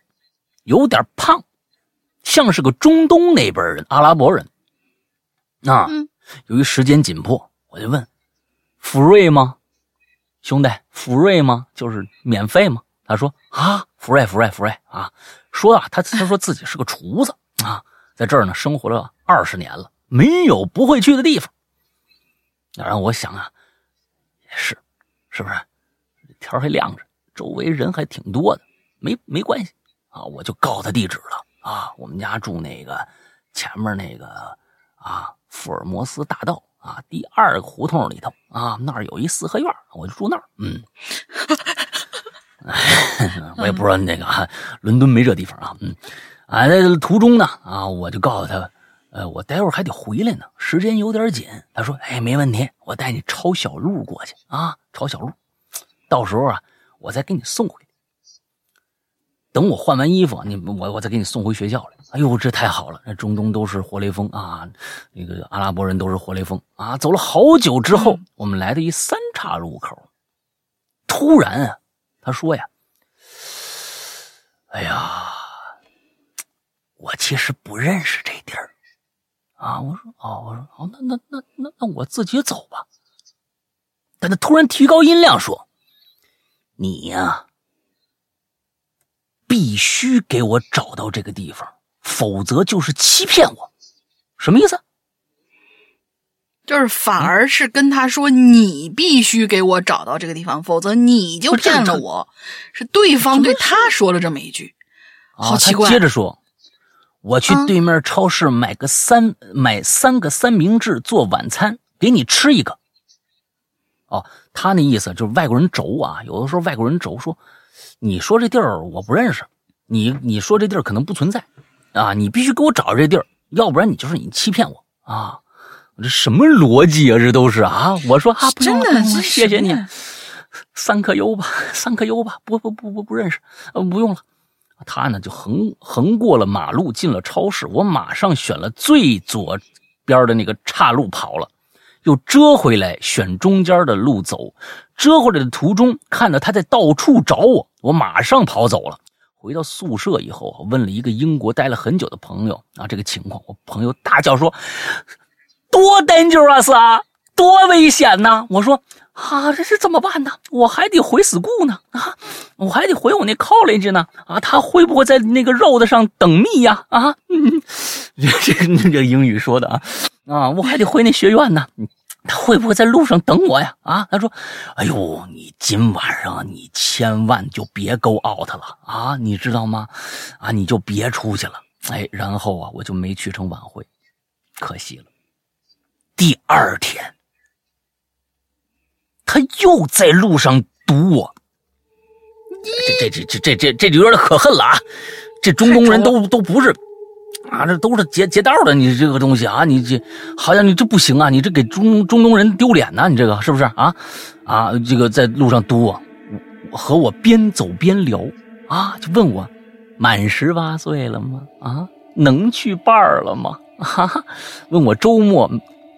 有点胖，像是个中东那边人，阿拉伯人。啊，由于时间紧迫，我就问：“福瑞吗，兄弟？福瑞吗？就是免费吗？”他说：“啊，福瑞，福瑞，福瑞啊！”说啊，他他说自己是个厨子啊，在这儿呢生活了二十年了，没有不会去的地方。然后我想啊，也是，是不是？天还亮着，周围人还挺多的，没没关系啊，我就告他地址了啊，我们家住那个前面那个啊福尔摩斯大道啊第二个胡同里头啊，那儿有一四合院，我就住那儿。嗯，我也不知道那个啊伦敦没这地方啊。嗯，啊，在途中呢啊，我就告诉他，呃，我待会儿还得回来呢，时间有点紧。他说，哎，没问题，我带你抄小路过去啊，抄小路。到时候啊，我再给你送回去。等我换完衣服，你我我再给你送回学校来。哎呦，这太好了！那中东都是活雷锋啊，那个阿拉伯人都是活雷锋啊。走了好久之后，我们来到一三岔路口，突然啊，他说呀：“哎呀，我其实不认识这地儿啊。”我说：“哦，我说哦，那那那那那我自己走吧。”但他突然提高音量说。你呀，必须给我找到这个地方，否则就是欺骗我。什么意思？就是反而是跟他说，你必须给我找到这个地方，否则你就骗了我。是对方对他说了这么一句，好奇怪。接着说，我去对面超市买个三买三个三明治做晚餐，给你吃一个。哦。他那意思就是外国人轴啊，有的时候外国人轴说：“你说这地儿我不认识，你你说这地儿可能不存在啊，你必须给我找着这地儿，要不然你就是你欺骗我啊！这什么逻辑啊？这都是啊！我说啊，真的，谢谢你，三克优吧，三克优吧，不不不不不认识，呃，不用了。他呢就横横过了马路，进了超市，我马上选了最左边的那个岔路跑了。又折回来，选中间的路走。折回来的途中，看到他在到处找我，我马上跑走了。回到宿舍以后，问了一个英国待了很久的朋友啊，这个情况，我朋友大叫说：“多 dangerous 啊，多危险呐！”我说：“啊，这是怎么办呢？我还得回 school 呢啊，我还得回我那 college 呢啊，他会不会在那个 road 上等密呀？啊，这这这英语说的啊。”啊，我还得回那学院呢，他会不会在路上等我呀？啊，他说：“哎呦，你今晚上你千万就别 go out 了啊，你知道吗？啊，你就别出去了。”哎，然后啊，我就没去成晚会，可惜了。第二天，他又在路上堵我。这这这这这这这有点可恨了啊！这中东人都都不是啊，这都是劫劫道的，你这个东西啊，你这好像你这不行啊，你这给中中东人丢脸呐，你这个是不是啊？啊，这个在路上堵我，和我边走边聊啊，就问我满十八岁了吗？啊，能去伴儿了吗？哈哈，问我周末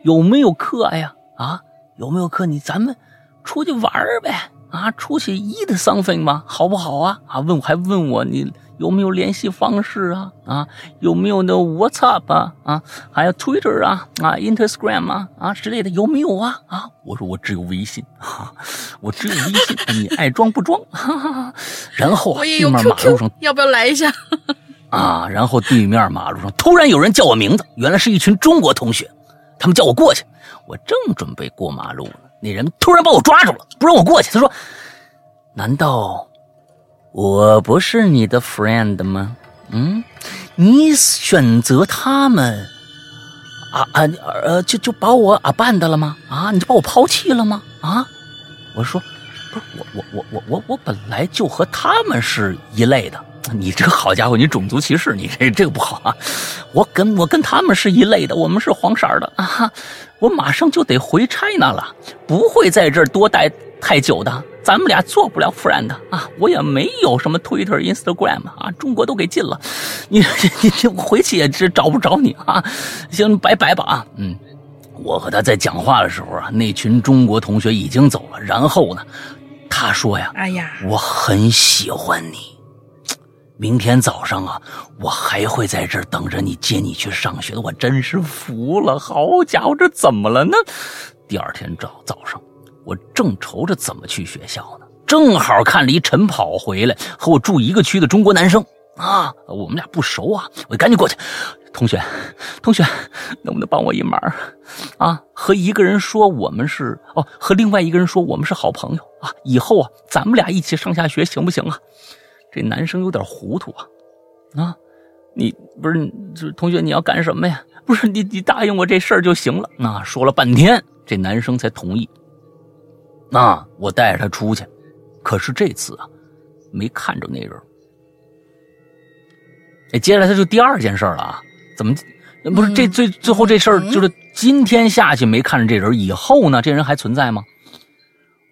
有没有课呀？啊，有没有课？你咱们出去玩呗。啊，出去 eat something 吗？好不好啊？啊，问还问我你有没有联系方式啊？啊，有没有那 WhatsApp 啊？啊，还有 Twitter 啊？啊，Instagram 啊？啊之类的有没有啊？啊，我说我只有微信，哈，我只有微信，你爱装不装？哈哈。然后啊，对面马路上要不要来一下？啊，然后对面马路上突然有人叫我名字，原来是一群中国同学，他们叫我过去，我正准备过马路呢。那人突然把我抓住了，不让我过去。他说：“难道我不是你的 friend 吗？嗯，你选择他们啊啊呃，就就把我啊办的了吗？啊，你就把我抛弃了吗？啊？”我说：“不是，我我我我我我本来就和他们是一类的。你这好家伙，你种族歧视，你这这个不好啊！我跟我跟他们是一类的，我们是黄色的啊。”我马上就得回 China 了，不会在这儿多待太久的。咱们俩做不了 friend 啊！我也没有什么 Twitter、Instagram 啊，中国都给禁了。你 你你，我回去也是找不着你啊！行，拜拜吧啊！嗯，我和他在讲话的时候啊，那群中国同学已经走了。然后呢，他说呀：“哎呀，我很喜欢你。”明天早上啊，我还会在这儿等着你接你去上学的。我真是服了，好家伙，这怎么了呢？第二天早早上，我正愁着怎么去学校呢，正好看了一晨跑回来，和我住一个区的中国男生啊，我们俩不熟啊，我就赶紧过去。同学，同学，能不能帮我一忙啊？和一个人说我们是哦，和另外一个人说我们是好朋友啊，以后啊，咱们俩一起上下学行不行啊？这男生有点糊涂啊，啊，你不是这同学你要干什么呀？不是你你答应我这事儿就行了。那说了半天，这男生才同意。那我带着他出去，可是这次啊，没看着那人。哎，接下来他就第二件事了啊？怎么不是这最最后这事儿就是今天下去没看着这人，以后呢，这人还存在吗？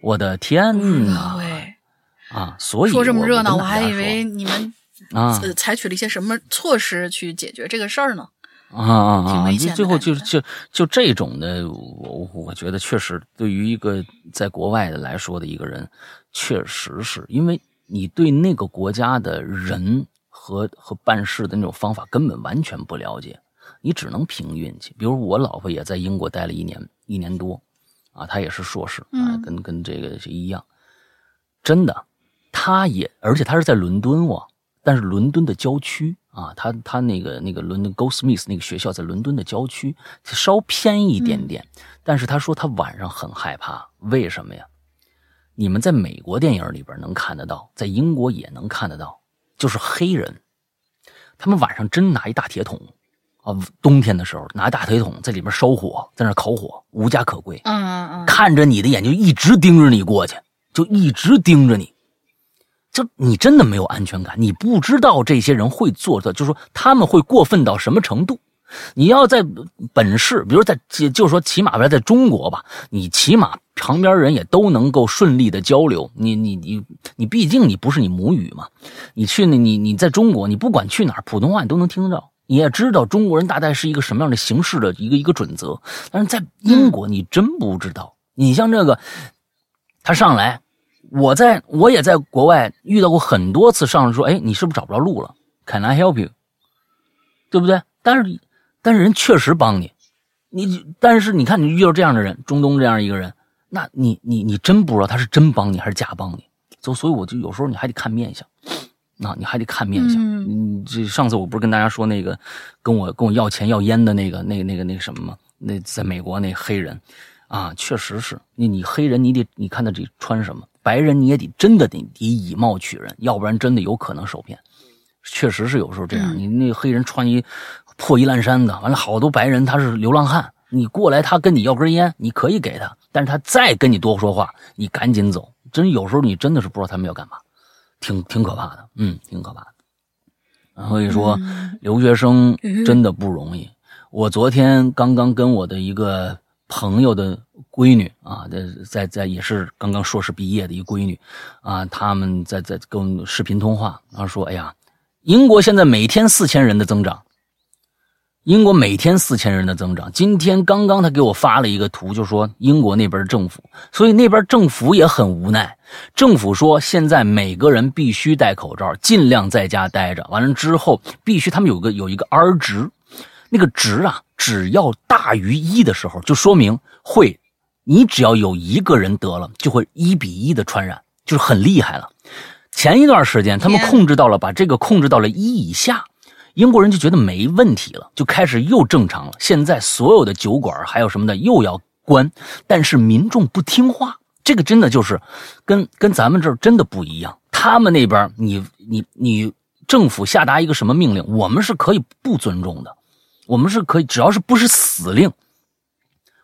我的天哪！啊，所以说这么热闹，我还以为你们啊采取了一些什么措施去解决这个事儿呢？啊啊啊！就最后就就就这种的，我我觉得确实对于一个在国外的来说的一个人，确实是因为你对那个国家的人和和办事的那种方法根本完全不了解，你只能凭运气。比如我老婆也在英国待了一年一年多，啊，她也是硕士啊，跟跟这个是一样，真的。他也，而且他是在伦敦哦，但是伦敦的郊区啊，他他那个那个伦敦 Goldsmith 那个学校在伦敦的郊区，稍偏一点点。但是他说他晚上很害怕，为什么呀？你们在美国电影里边能看得到，在英国也能看得到，就是黑人，他们晚上真拿一大铁桶啊，冬天的时候拿大铁桶在里边烧火，在那烤火，无家可归。嗯嗯嗯，看着你的眼睛一直盯着你过去，就一直盯着你。就你真的没有安全感，你不知道这些人会做的，就是说他们会过分到什么程度。你要在本市，比如在，就是说起码在中国吧，你起码旁边人也都能够顺利的交流。你你你你，毕竟你不是你母语嘛。你去那，你你在中国，你不管去哪儿，普通话你都能听得到，你也知道中国人大概是一个什么样的形式的一个一个准则。但是在英国，你真不知道。你像这个，他上来。我在我也在国外遇到过很多次，上来说：“哎，你是不是找不着路了？Can I help you？” 对不对？但是，但是人确实帮你，你但是你看你遇到这样的人，中东这样一个人，那你你你真不知道他是真帮你还是假帮你。所所以我就有时候你还得看面相，那你还得看面相。嗯，这上次我不是跟大家说那个跟我跟我要钱要烟的那个那那个那个什么吗？那在美国那黑人啊，确实是你你黑人你得你看他这穿什么。白人你也得真的得得以貌取人，要不然真的有可能受骗。确实是有时候这样，你那黑人穿一破衣烂衫的，完了好多白人他是流浪汉，你过来他跟你要根烟，你可以给他，但是他再跟你多说话，你赶紧走。真有时候你真的是不知道他们要干嘛，挺挺可怕的，嗯，挺可怕的。所以说，留学生真的不容易。我昨天刚刚跟我的一个朋友的闺女啊，在在在也是刚刚硕士毕业的一个闺女啊，他们在在跟视频通话，然后说：“哎呀，英国现在每天四千人的增长。”英国每天四千人的增长。今天刚刚他给我发了一个图，就说英国那边政府，所以那边政府也很无奈。政府说现在每个人必须戴口罩，尽量在家待着。完了之后，必须他们有个有一个 R 值，那个值啊，只要大于一的时候，就说明会，你只要有一个人得了，就会一比一的传染，就是很厉害了。前一段时间他们控制到了，把这个控制到了一以下。英国人就觉得没问题了，就开始又正常了。现在所有的酒馆还有什么的又要关，但是民众不听话，这个真的就是跟跟咱们这儿真的不一样。他们那边，你你你政府下达一个什么命令，我们是可以不尊重的，我们是可以，只要是不是死令，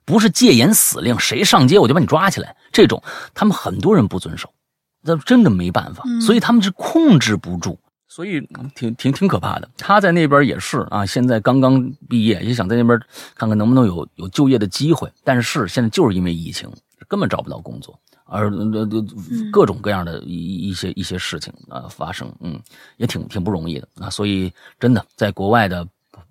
不是戒严死令，谁上街我就把你抓起来。这种他们很多人不遵守，那真的没办法，所以他们是控制不住。所以挺挺挺可怕的。他在那边也是啊，现在刚刚毕业，也想在那边看看能不能有有就业的机会。但是现在就是因为疫情，根本找不到工作，而呃各种各样的一一些一些事情啊发生，嗯，也挺挺不容易的啊。所以真的在国外的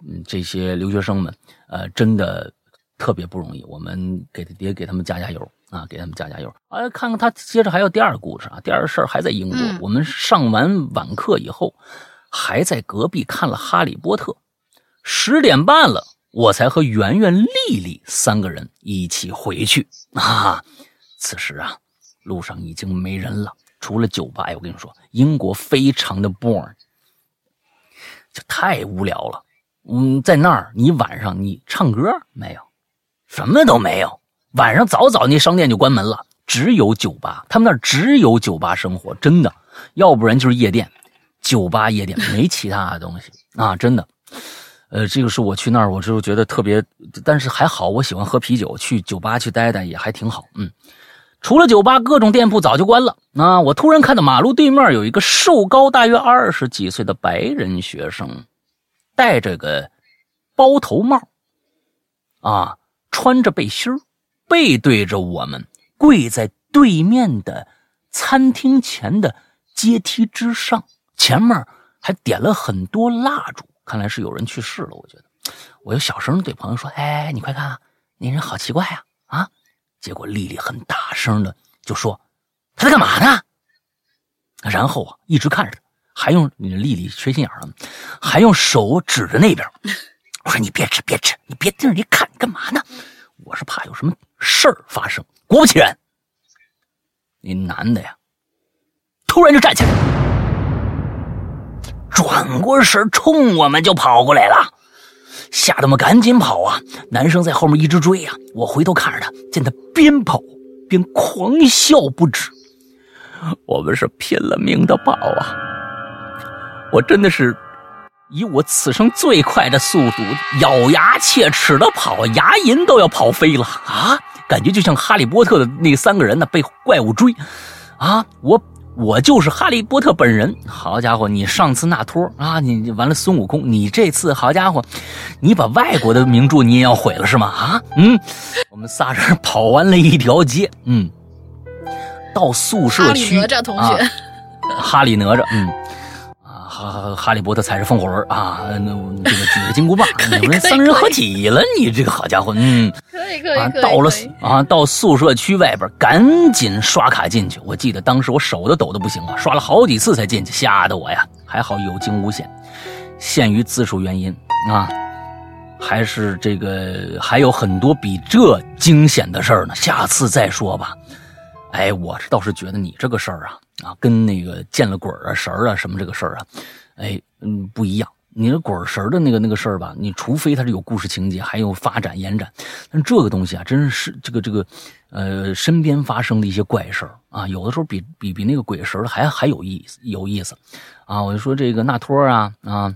嗯这些留学生们，呃，真的特别不容易。我们给也给他们加加油。啊，给他们加加油！哎，看看他接着还有第二个故事啊，第二事儿还在英国。我们上完晚课以后，还在隔壁看了《哈利波特》，十点半了，我才和圆圆、丽丽三个人一起回去啊。此时啊，路上已经没人了，除了酒吧。哎，我跟你说，英国非常的 boring，就太无聊了。嗯，在那儿，你晚上你唱歌没有？什么都没有。晚上早早那商店就关门了，只有酒吧。他们那儿只有酒吧生活，真的，要不然就是夜店，酒吧夜店没其他的东西啊，真的。呃，这个是我去那儿，我就觉得特别，但是还好，我喜欢喝啤酒，去酒吧去待待也还挺好。嗯，除了酒吧，各种店铺早就关了。啊，我突然看到马路对面有一个瘦高大约二十几岁的白人学生，戴着个包头帽，啊，穿着背心。背对着我们，跪在对面的餐厅前的阶梯之上，前面还点了很多蜡烛，看来是有人去世了。我觉得，我又小声对朋友说：“哎，你快看啊，那人好奇怪呀！”啊，结果丽丽很大声的就说：“他在干嘛呢？”然后啊，一直看着他，还用你丽丽缺心眼了，还用手指着那边。我说：“你别吃，别吃，你别盯着你看，干嘛呢？”我是怕有什么事儿发生。果不其然，那男的呀，突然就站起来，转过身冲我们就跑过来了，吓得我们赶紧跑啊！男生在后面一直追啊！我回头看着他，见他边跑边狂笑不止。我们是拼了命的跑啊！我真的是。以我此生最快的速度，咬牙切齿的跑，牙龈都要跑飞了啊！感觉就像哈利波特的那三个人呢，被怪物追，啊！我我就是哈利波特本人。好家伙，你上次那托啊，你完了孙悟空，你这次好家伙，你把外国的名著你也要毁了是吗？啊，嗯，我们仨人跑完了一条街，嗯，到宿舍区，哈利哪吒同学，哈利哪吒，嗯。哈哈利波特踩着风火轮啊，那这个举着金箍棒，你们三人合体了，你这个好家伙，嗯，可以可以可以。到了啊，到宿舍区外边，赶紧刷卡进去。我记得当时我手都抖的不行啊，刷了好几次才进去，吓得我呀。还好有惊无险，限于自述原因啊，还是这个还有很多比这惊险的事儿呢，下次再说吧。哎，我倒是觉得你这个事儿啊。啊，跟那个见了鬼啊、神啊什么这个事儿啊，哎，嗯，不一样。你的鬼神的那个那个事儿吧，你除非它是有故事情节，还有发展延展，但这个东西啊，真是这个这个，呃，身边发生的一些怪事儿啊，有的时候比比比那个鬼神还还有意思有意思，啊，我就说这个纳托啊啊，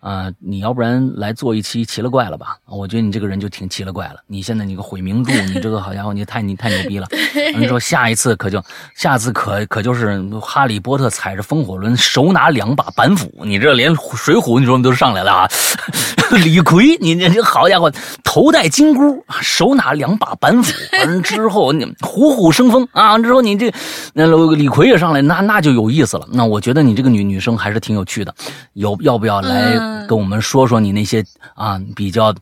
啊，你要不然来做一期奇了怪了吧？我觉得你这个人就挺奇了怪了。你现在你个毁名著，你这个好家伙，你太你太牛逼了。你说下一次可就下次可可就是哈利波特踩着风火轮，手拿两把板斧，你这连水浒你说都上来了啊！李逵，你你这好家伙，头戴金箍，手拿两把板斧，完之后你虎虎生风啊！之后你这那李逵也上来，那那就有意思了。那我觉得你这个女女生还是挺有趣的，有要不要来？跟我们说说你那些啊比较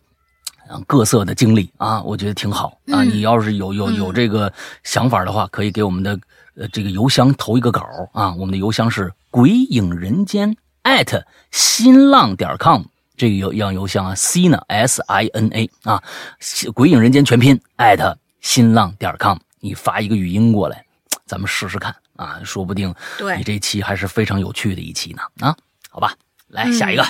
各色的经历啊，我觉得挺好啊。你要是有有有这个想法的话，可以给我们的呃这个邮箱投一个稿啊。我们的邮箱是鬼影人间艾特新浪点 com 这个邮样邮箱啊，C 呢 S I N A 啊，鬼影人间全拼艾特新浪点 com，你发一个语音过来，咱们试试看啊，说不定你这期还是非常有趣的一期呢啊。好吧，来下一个。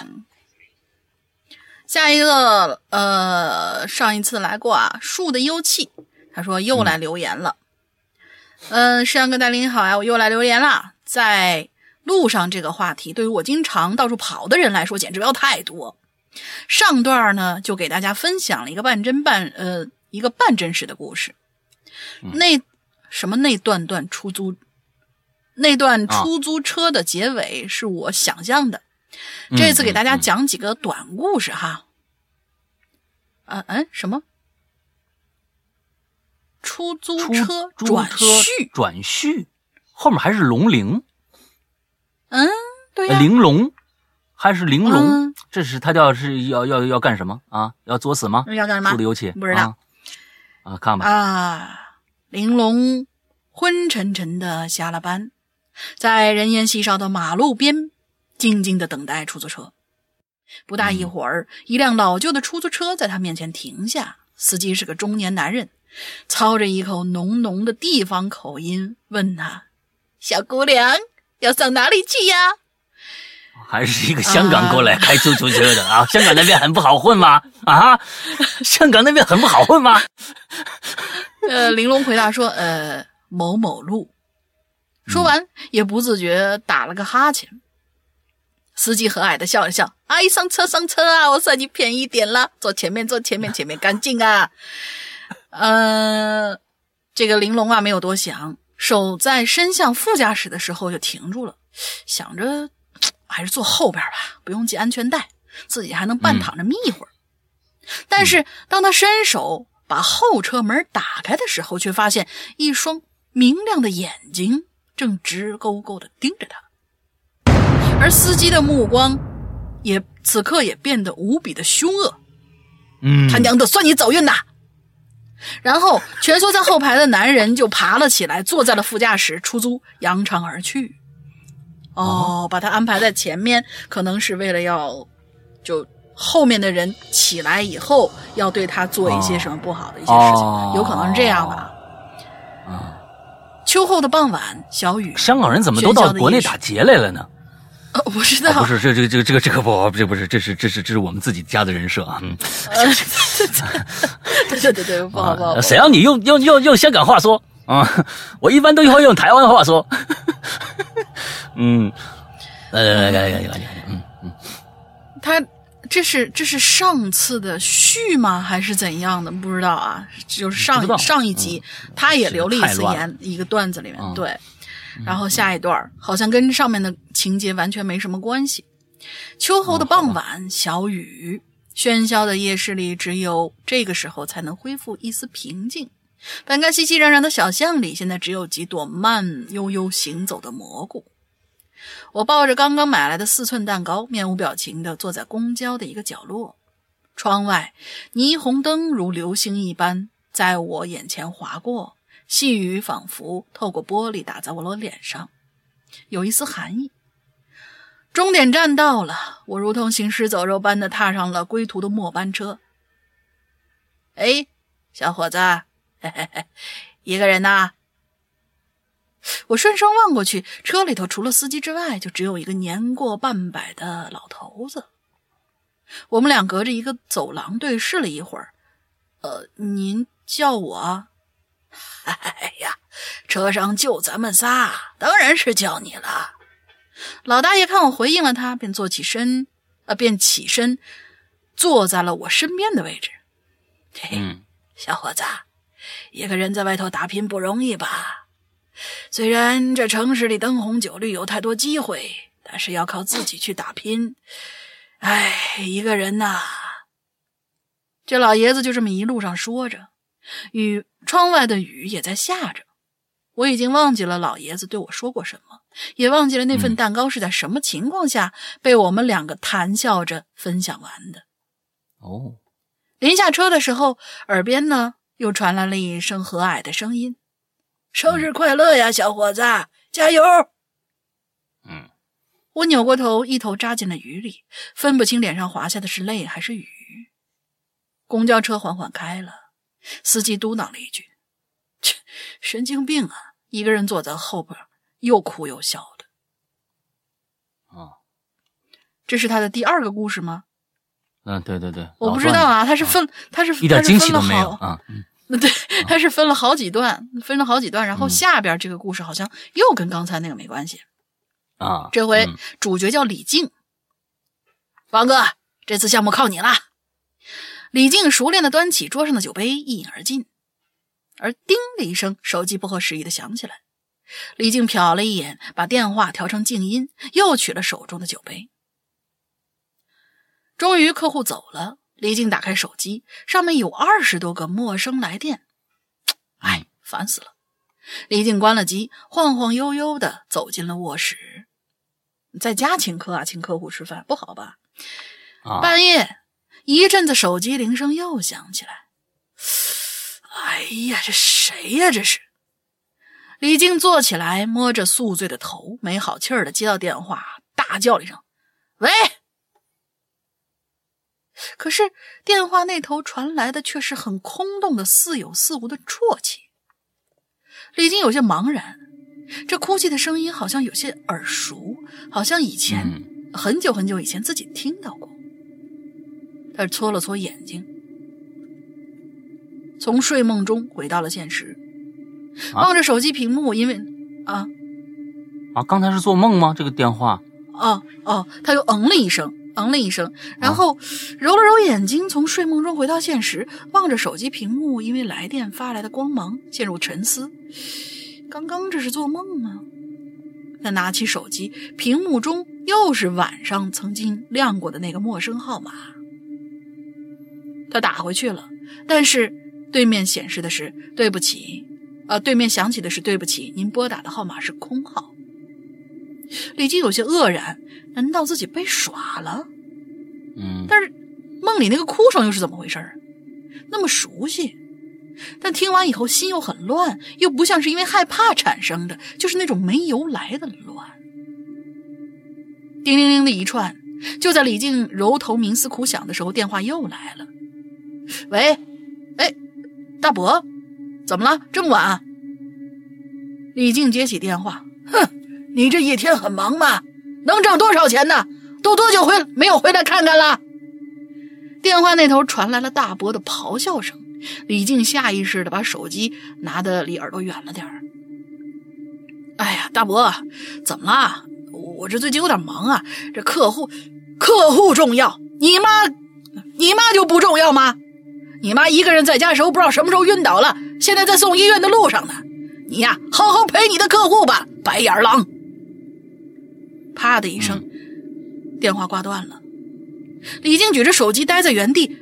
下一个，呃，上一次来过啊，树的幽气，他说又来留言了。嗯，山羊哥大林好呀，我又来留言了。在路上这个话题，对于我经常到处跑的人来说，简直不要太多。上段呢，就给大家分享了一个半真半呃一个半真实的故事。那什么那段段出租，那段出租车的结尾是我想象的。这次给大家讲几个短故事哈。嗯嗯，什么？出租车转续转续，后面还是龙鳞。嗯，对呀。玲珑还是玲珑？这是他叫是要要要干什么啊？要作死吗？要干什么？出的油漆不知道啊？看吧啊！玲珑昏沉沉的下了班，在人烟稀少的马路边。静静的等待出租车，不大一会儿，一辆老旧的出租车在他面前停下。司机是个中年男人，操着一口浓浓的地方口音，问他：“小姑娘，要上哪里去呀？”还是一个香港过来开出租车的啊？香港那边很不好混吗？啊？香港那边很不好混吗？呃，玲珑回答说：“呃，某某路。”说完，也不自觉打了个哈欠。司机和蔼的笑了笑：“阿姨，上车上车啊！我算你便宜点了，坐前面坐前面，前面干净啊。”嗯，这个玲珑啊没有多想，手在伸向副驾驶的时候就停住了，想着还是坐后边吧，不用系安全带，自己还能半躺着眯一会儿。但是当他伸手把后车门打开的时候，却发现一双明亮的眼睛正直勾勾的盯着他。而司机的目光，也此刻也变得无比的凶恶。嗯，他娘的，算你走运呐！然后蜷缩在后排的男人就爬了起来，坐在了副驾驶，出租扬长而去。哦，把他安排在前面，可能是为了要，就后面的人起来以后要对他做一些什么不好的一些事情，有可能是这样吧。啊，秋后的傍晚，小雨，香港人怎么都到国内打劫来了呢？我不知道，不是这这这这个这个不这不是这是这是这是我们自己家的人设啊，嗯，对对对对，不好不好，谁让你用用用用香港话说啊？我一般都会用台湾话说，嗯，来来来来来来，嗯嗯，他这是这是上次的序吗？还是怎样的？不知道啊，就是上上一集他也留了一次言，一个段子里面对。然后下一段好像跟上面的情节完全没什么关系。秋后的傍晚，小雨，喧嚣的夜市里，只有这个时候才能恢复一丝平静。本该熙熙攘攘的小巷里，现在只有几朵慢悠悠行走的蘑菇。我抱着刚刚买来的四寸蛋糕，面无表情地坐在公交的一个角落。窗外，霓虹灯如流星一般在我眼前划过。细雨仿佛透过玻璃打在我的脸上，有一丝寒意。终点站到了，我如同行尸走肉般的踏上了归途的末班车。哎，小伙子，嘿嘿嘿，一个人呐？我顺声望过去，车里头除了司机之外，就只有一个年过半百的老头子。我们俩隔着一个走廊对视了一会儿。呃，您叫我？哎呀，车上就咱们仨，当然是叫你了。老大爷看我回应了他，便坐起身，呃，便起身坐在了我身边的位置。嘿嘿，小伙子，一个人在外头打拼不容易吧？虽然这城市里灯红酒绿有太多机会，但是要靠自己去打拼。哎，一个人呐。这老爷子就这么一路上说着，雨窗外的雨也在下着。我已经忘记了老爷子对我说过什么，也忘记了那份蛋糕是在什么情况下被我们两个谈笑着分享完的。哦，临下车的时候，耳边呢又传来了一声和蔼的声音：“生日快乐呀，小伙子，加油！”嗯，我扭过头，一头扎进了雨里，分不清脸上滑下的是泪还是雨。公交车缓缓开了，司机嘟囔了一句：“ 切，神经病啊！”一个人坐在后边，又哭又笑的。哦，这是他的第二个故事吗？嗯，对对对，我不知道啊，他是分，他是一点惊喜都没有啊。那对，他是分了好几段，分了好几段，然后下边这个故事好像又跟刚才那个没关系啊。这回主角叫李静，王哥，这次项目靠你了。李静熟练的端起桌上的酒杯，一饮而尽。而“叮”的一声，手机不合时宜的响起来。李静瞟了一眼，把电话调成静音，又取了手中的酒杯。终于，客户走了。李静打开手机，上面有二十多个陌生来电。哎，烦死了！李静关了机，晃晃悠悠的走进了卧室。在家请客啊，请客户吃饭不好吧？半夜，一阵子手机铃声又响起来。哎呀，这谁呀？这是李静坐起来，摸着宿醉的头，没好气儿的接到电话，大叫了一声：“喂！”可是电话那头传来的却是很空洞的似有似无的啜泣。李静有些茫然，这哭泣的声音好像有些耳熟，好像以前很久很久以前自己听到过。他搓了搓眼睛，从睡梦中回到了现实，望着手机屏幕，因为啊啊，刚才是做梦吗？这个电话？哦哦，他又嗯了一声。嗯了一声，然后揉了揉眼睛，从睡梦中回到现实，望着手机屏幕，因为来电发来的光芒，陷入沉思。刚刚这是做梦吗？他拿起手机，屏幕中又是晚上曾经亮过的那个陌生号码。他打回去了，但是对面显示的是“对不起”，啊，对面响起的是“对不起，您拨打的号码是空号”。李静有些愕然，难道自己被耍了？嗯，但是梦里那个哭声又是怎么回事儿？那么熟悉，但听完以后心又很乱，又不像是因为害怕产生的，就是那种没由来的乱。叮铃铃的一串，就在李静揉头冥思苦想的时候，电话又来了。喂，哎，大伯，怎么了？这么晚？李静接起电话，哼。你这一天很忙吗？能挣多少钱呢？都多久回没有回来看看了？电话那头传来了大伯的咆哮声。李静下意识的把手机拿的离耳朵远了点儿。哎呀，大伯，怎么了？我这最近有点忙啊。这客户，客户重要，你妈，你妈就不重要吗？你妈一个人在家时候不知道什么时候晕倒了，现在在送医院的路上呢。你呀，好好陪你的客户吧，白眼狼。啪的一声，电话挂断了。李静举着手机呆在原地，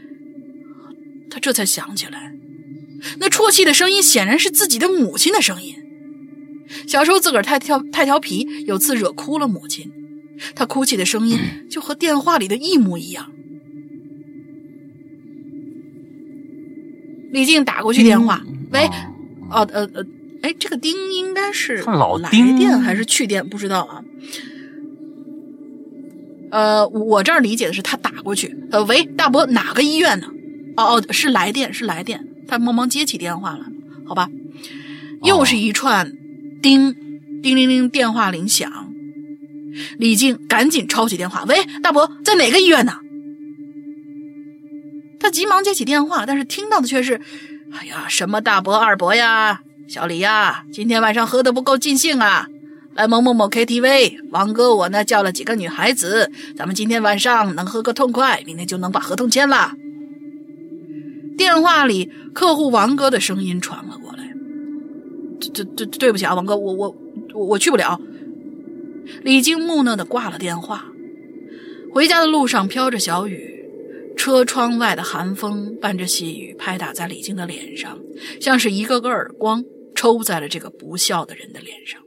他这才想起来，那啜泣的声音显然是自己的母亲的声音。小时候自个儿太调太调皮，有次惹哭了母亲，他哭泣的声音就和电话里的一模一样。李静打过去电话，喂，哦呃呃，哎，这个丁应该是来电还是去电？不知道啊。呃，我这儿理解的是他打过去，呃，喂，大伯，哪个医院呢？哦哦，是来电，是来电。他忙忙接起电话了，好吧。又是一串叮叮铃铃电话铃响，李静赶紧抄起电话，喂，大伯，在哪个医院呢？他急忙接起电话，但是听到的却是，哎呀，什么大伯二伯呀，小李呀，今天晚上喝的不够尽兴啊。来某某某 KTV，王哥我呢叫了几个女孩子，咱们今天晚上能喝个痛快，明天就能把合同签了。电话里客户王哥的声音传了过来：“对对对，对不起啊，王哥，我我我我去不了。”李晶木讷的挂了电话。回家的路上飘着小雨，车窗外的寒风伴着细雨拍打在李静的脸上，像是一个个耳光抽在了这个不孝的人的脸上。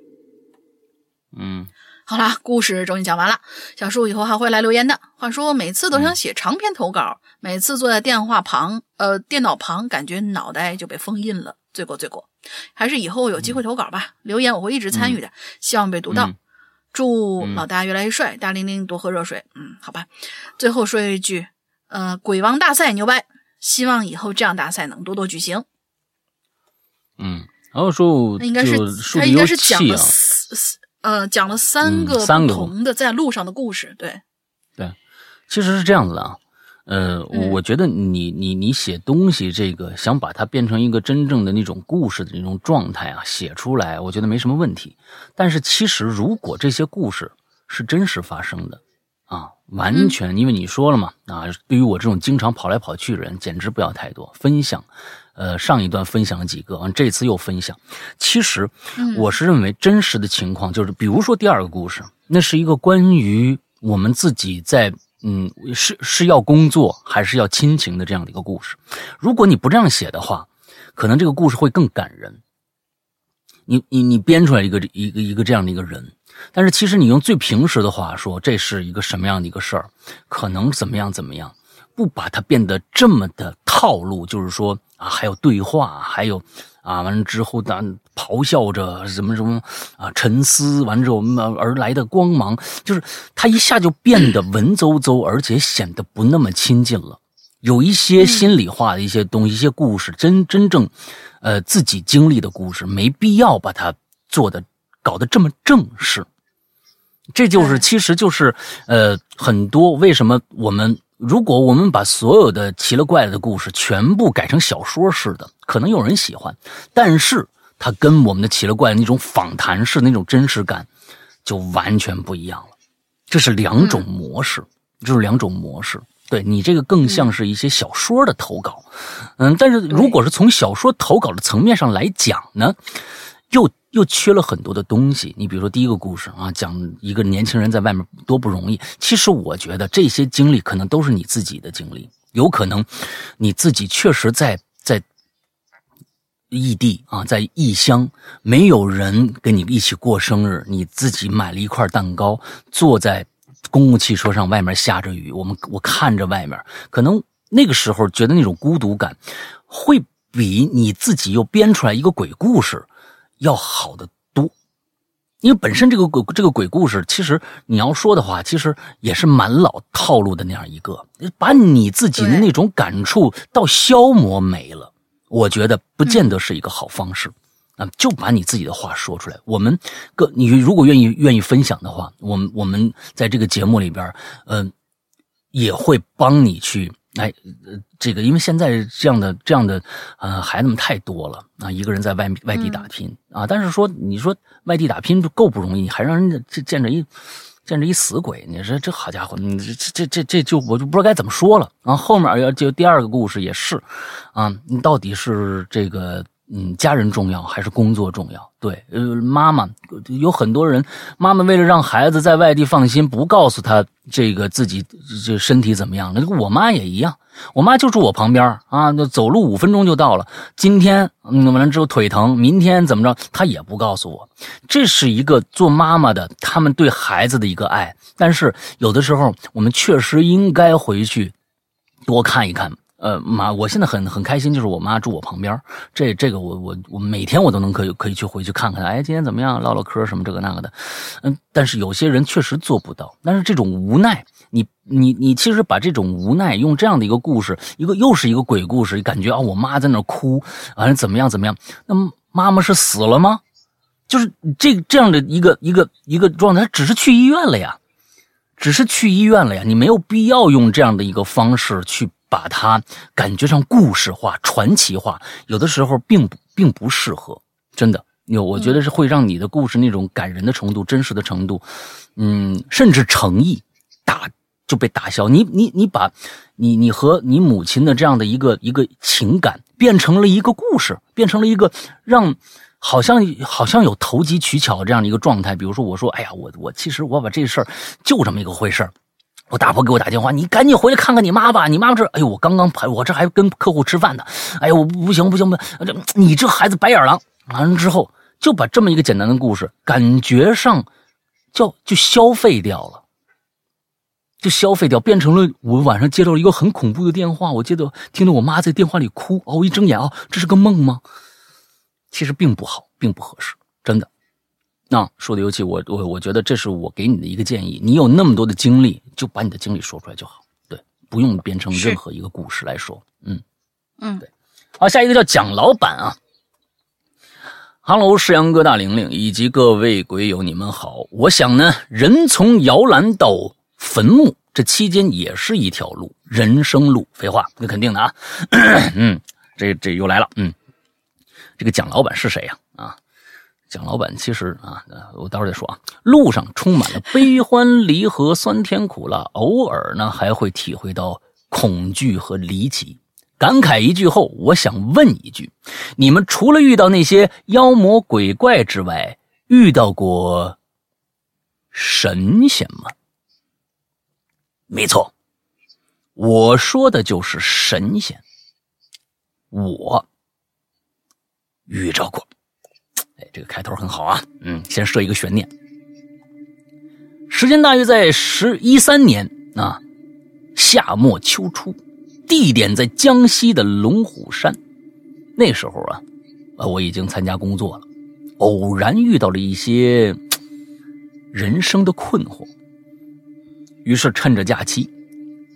嗯，好啦，故事终于讲完了。小树以后还会来留言的。话说每次都想写长篇投稿，每次坐在电话旁，呃，电脑旁，感觉脑袋就被封印了。罪过罪过，还是以后有机会投稿吧。留言我会一直参与的，希望被读到。祝老大越来越帅，大玲玲多喝热水。嗯，好吧。最后说一句，呃，鬼王大赛牛掰，希望以后这样大赛能多多举行。嗯，然后说那应该是他应该是讲了呃讲了三个不同的在路上的故事。对，对，其实是这样子的啊。呃，我觉得你你你写东西，这个想把它变成一个真正的那种故事的那种状态啊，写出来，我觉得没什么问题。但是其实，如果这些故事是真实发生的，啊，完全因为你说了嘛，啊，对于我这种经常跑来跑去的人，简直不要太多分享。呃，上一段分享了几个，完这次又分享。其实我是认为真实的情况就是，比如说第二个故事，那是一个关于我们自己在。嗯，是是要工作还是要亲情的这样的一个故事？如果你不这样写的话，可能这个故事会更感人。你你你编出来一个一个一个这样的一个人，但是其实你用最平时的话说，这是一个什么样的一个事儿？可能怎么样怎么样？不把它变得这么的套路，就是说啊，还有对话，还有。啊，完了之后，咱咆哮着什么什么啊，沉思完之后而来的光芒，就是他一下就变得文绉绉，而且显得不那么亲近了。有一些心里话的一些东西，一些故事，真真正，呃，自己经历的故事，没必要把它做的搞得这么正式。这就是，其实就是，呃，很多为什么我们。如果我们把所有的奇了怪了的故事全部改成小说式的，可能有人喜欢，但是它跟我们的奇了怪那种访谈式那种真实感就完全不一样了。这是两种模式，这是两种模式。对你这个更像是一些小说的投稿，嗯，但是如果是从小说投稿的层面上来讲呢，又。又缺了很多的东西。你比如说第一个故事啊，讲一个年轻人在外面多不容易。其实我觉得这些经历可能都是你自己的经历，有可能你自己确实在在异地啊，在异乡，没有人跟你一起过生日，你自己买了一块蛋糕，坐在公共汽车上，外面下着雨，我们我看着外面，可能那个时候觉得那种孤独感，会比你自己又编出来一个鬼故事。要好的多，因为本身这个鬼这个鬼故事，其实你要说的话，其实也是蛮老套路的那样一个，把你自己的那种感触到消磨没了，我觉得不见得是一个好方式啊。就把你自己的话说出来。我们个你如果愿意愿意分享的话，我们我们在这个节目里边，嗯，也会帮你去。哎，这个因为现在这样的这样的呃孩子们太多了啊，一个人在外外地打拼啊，但是说你说外地打拼就够不容易，还让人家见见着一见着一死鬼，你说这好家伙，你这这这这就我就不知道该怎么说了啊。后面要就第二个故事也是啊，你到底是这个。嗯，家人重要还是工作重要？对，呃，妈妈有很多人，妈妈为了让孩子在外地放心，不告诉他这个自己这身体怎么样。那我妈也一样，我妈就住我旁边啊，那走路五分钟就到了。今天嗯，完了之后腿疼，明天怎么着，她也不告诉我。这是一个做妈妈的，他们对孩子的一个爱。但是有的时候，我们确实应该回去多看一看。呃，妈，我现在很很开心，就是我妈住我旁边，这这个我我我每天我都能可以可以去回去看看，哎，今天怎么样，唠唠嗑什么这个那个的，嗯，但是有些人确实做不到，但是这种无奈，你你你其实把这种无奈用这样的一个故事，一个又是一个鬼故事，感觉啊，我妈在那哭，完了怎么样怎么样，那妈妈是死了吗？就是这这样的一个一个一个状态，只是去医院了呀，只是去医院了呀，你没有必要用这样的一个方式去。把它感觉上故事化、传奇化，有的时候并不并不适合，真的。有，我觉得是会让你的故事那种感人的程度、真实的程度，嗯，甚至诚意打就被打消。你你你把，你你和你母亲的这样的一个一个情感变成了一个故事，变成了一个让好像好像有投机取巧这样的一个状态。比如说，我说，哎呀，我我其实我把这事儿就这么一个回事儿。我大伯给我打电话，你赶紧回来看看你妈吧。你妈妈这，哎呦，我刚刚排，我这还跟客户吃饭呢。哎呦，我不行不行不行，你这孩子白眼狼。完了之后，就把这么一个简单的故事，感觉上，就就消费掉了，就消费掉，变成了我晚上接到了一个很恐怖的电话。我接到听到我妈在电话里哭，哦，我一睁眼啊，这是个梦吗？其实并不好，并不合适，真的。那说的尤其我我我觉得这是我给你的一个建议，你有那么多的经历，就把你的经历说出来就好，对，不用编成任何一个故事来说，嗯嗯，对。好，下一个叫蒋老板啊，Hello，世阳哥大玲玲以及各位鬼友，你们好。我想呢，人从摇篮到坟墓，这期间也是一条路，人生路。废话，那肯定的啊。嗯，这这又来了，嗯，这个蒋老板是谁呀？啊？蒋老板其实啊，我待会再说啊。路上充满了悲欢离合、酸甜苦辣，偶尔呢还会体会到恐惧和离奇。感慨一句后，我想问一句：你们除了遇到那些妖魔鬼怪之外，遇到过神仙吗？没错，我说的就是神仙。我遇着过。哎，这个开头很好啊，嗯，先设一个悬念。时间大约在十一三年啊，夏末秋初，地点在江西的龙虎山。那时候啊，啊，我已经参加工作了，偶然遇到了一些人生的困惑，于是趁着假期，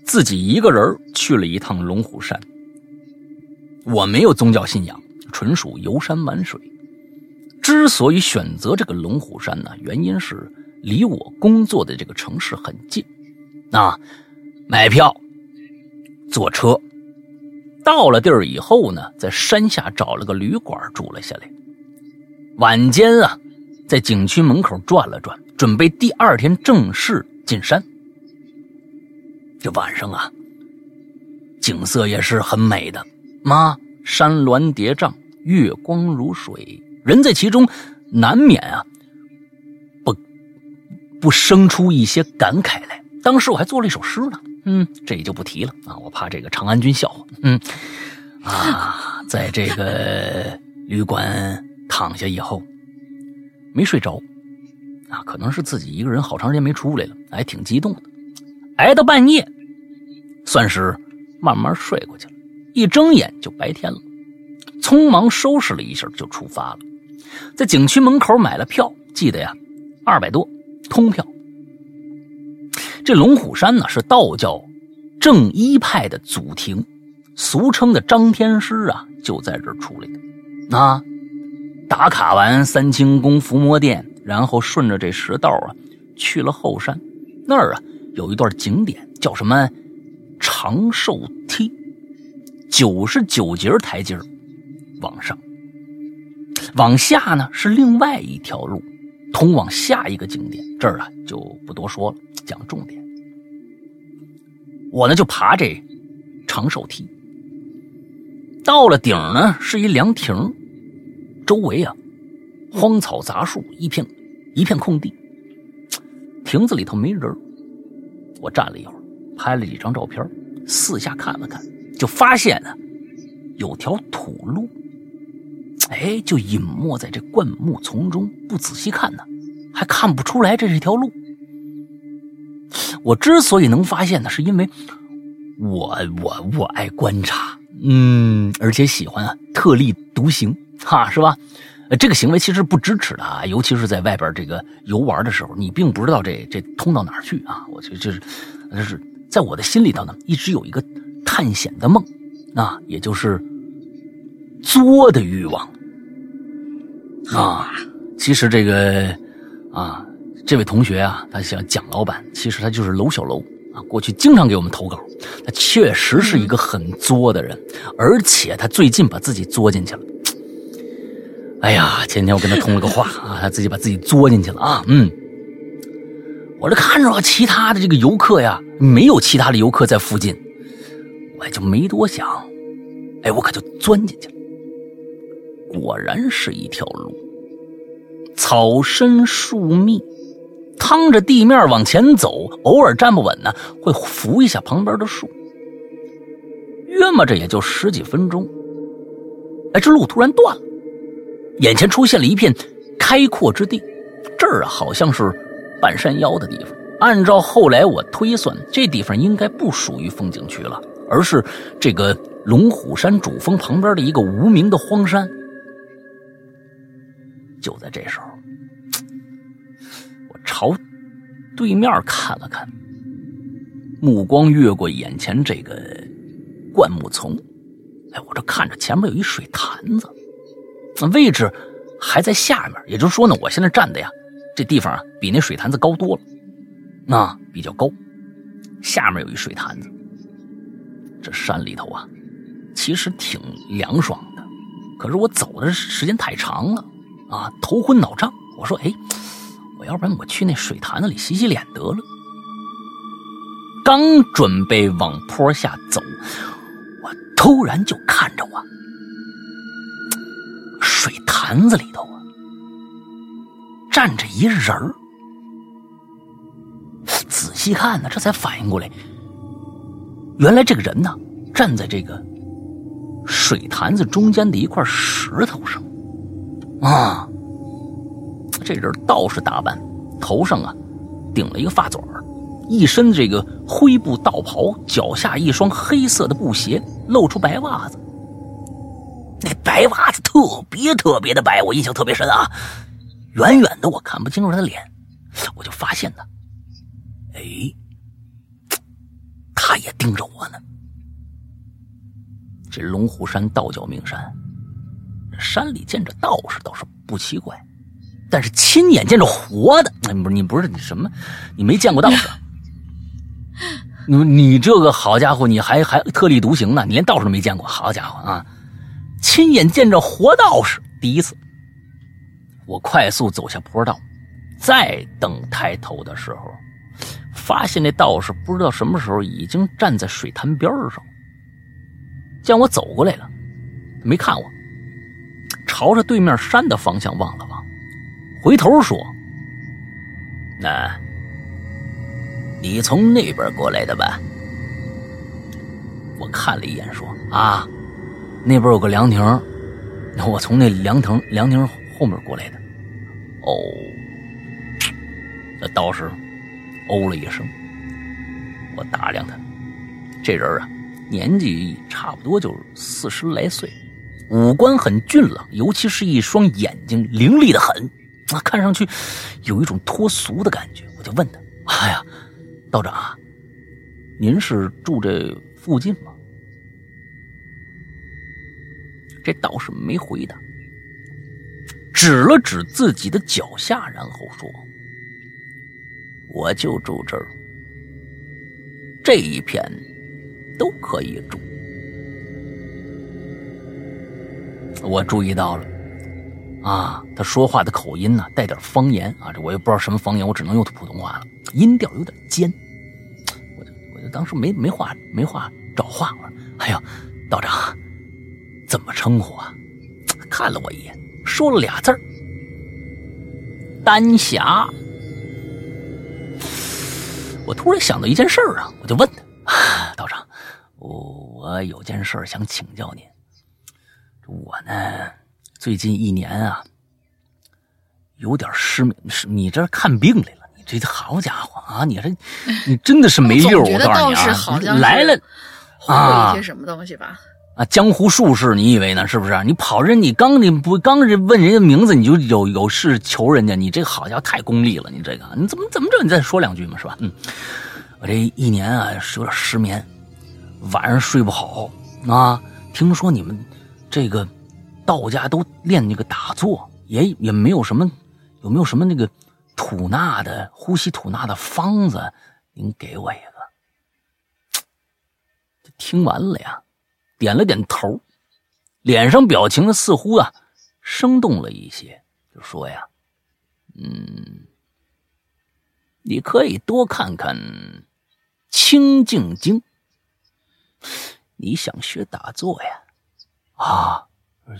自己一个人去了一趟龙虎山。我没有宗教信仰，纯属游山玩水。之所以选择这个龙虎山呢，原因是离我工作的这个城市很近，啊，买票，坐车，到了地儿以后呢，在山下找了个旅馆住了下来。晚间啊，在景区门口转了转，准备第二天正式进山。这晚上啊，景色也是很美的，妈，山峦叠嶂，月光如水。人在其中，难免啊，不不生出一些感慨来。当时我还做了一首诗呢，嗯，这也就不提了啊，我怕这个长安君笑话。嗯，啊，在这个旅馆躺下以后，没睡着，啊，可能是自己一个人好长时间没出来了，还挺激动的，挨到半夜，算是慢慢睡过去了。一睁眼就白天了，匆忙收拾了一下就出发了。在景区门口买了票，记得呀，二百多，通票。这龙虎山呢是道教正一派的祖庭，俗称的张天师啊，就在这儿出来的。啊，打卡完三清宫、伏魔殿，然后顺着这石道啊，去了后山。那儿啊有一段景点，叫什么长寿梯，九十九节台阶往上。往下呢是另外一条路，通往下一个景点。这儿啊就不多说了，讲重点。我呢就爬这长寿梯，到了顶呢是一凉亭，周围啊荒草杂树，一片一片空地。亭子里头没人，我站了一会儿，拍了几张照片，四下看了看，就发现呢有条土路。哎，就隐没在这灌木丛中，不仔细看呢，还看不出来这是一条路。我之所以能发现呢，是因为我我我爱观察，嗯，而且喜欢特立独行，哈，是吧？这个行为其实不支持的啊，尤其是在外边这个游玩的时候，你并不知道这这通到哪儿去啊。我觉得就是，就是在我的心里头呢，一直有一个探险的梦，啊，也就是作的欲望。啊，其实这个啊，这位同学啊，他想蒋老板，其实他就是楼小楼啊，过去经常给我们投稿，他确实是一个很作的人，而且他最近把自己作进去了。哎呀，前天我跟他通了个话 啊，他自己把自己作进去了啊。嗯，我这看着其他的这个游客呀，没有其他的游客在附近，我也就没多想。哎，我可就钻进去了。果然是一条路，草深树密，趟着地面往前走，偶尔站不稳呢，会扶一下旁边的树。约摸着也就十几分钟，哎，这路突然断了，眼前出现了一片开阔之地，这儿啊好像是半山腰的地方。按照后来我推算，这地方应该不属于风景区了，而是这个龙虎山主峰旁边的一个无名的荒山。就在这时候，我朝对面看了看，目光越过眼前这个灌木丛，哎，我这看着前面有一水潭子，那位置还在下面，也就是说呢，我现在站的呀，这地方啊比那水潭子高多了，那比较高，下面有一水潭子。这山里头啊，其实挺凉爽的，可是我走的时间太长了。啊，头昏脑胀。我说：“哎，我要不然我去那水潭子里洗洗脸得了。”刚准备往坡下走，我突然就看着我，水潭子里头啊站着一人儿。仔细看呢，这才反应过来，原来这个人呢站在这个水潭子中间的一块石头上。啊，这人道士打扮，头上啊顶了一个发嘴儿，一身这个灰布道袍，脚下一双黑色的布鞋，露出白袜子。那白袜子特别特别的白，我印象特别深啊。远远的我看不清楚他的脸，我就发现呢，哎，他也盯着我呢。这龙虎山道教名山。山里见着道士倒是不奇怪，但是亲眼见着活的，那不你不是你什么？你没见过道士？你你这个好家伙，你还还特立独行呢？你连道士都没见过，好家伙啊！亲眼见着活道士，第一次。我快速走下坡道，再等抬头的时候，发现那道士不知道什么时候已经站在水潭边上，见我走过来了，没看我。朝着对面山的方向望了望，回头说：“那，你从那边过来的吧？”我看了一眼，说：“啊，那边有个凉亭，我从那凉亭凉亭后面过来的。”哦，那道士哦了一声。我打量他，这人啊，年纪差不多就四十来岁。五官很俊朗，尤其是一双眼睛凌厉的很，啊，看上去有一种脱俗的感觉。我就问他：“哎呀，道长，您是住这附近吗？”这道士没回答，指了指自己的脚下，然后说：“我就住这儿，这一片都可以住。”我注意到了，啊，他说话的口音呢，带点方言啊，这我也不知道什么方言，我只能用普通话了，音调有点尖。我就我就当时没没话没话找话，我说：“哎呀，道长，怎么称呼啊？”看了我一眼，说了俩字儿：“丹霞。”我突然想到一件事儿啊，我就问他：“道长，我我有件事想请教您。”我呢，最近一年啊，有点失眠。是你这看病来了？你这好家伙啊！你这，你真的是没 溜我告诉你啊，来了啊，一些什么东西吧？啊，江湖术士，你以为呢？是不是？你跑人，你刚你不刚问人家名字，你就有有事求人家？你这好家伙，太功利了！你这个，你怎么怎么着？你再说两句嘛，是吧？嗯，我这一年啊是有点失眠，晚上睡不好啊。听说你们。这个道家都练那个打坐，也也没有什么，有没有什么那个吐纳的呼吸吐纳的方子？您给我一个。听完了呀，点了点头，脸上表情似乎啊生动了一些，就说呀，嗯，你可以多看看《清净经》。你想学打坐呀？啊，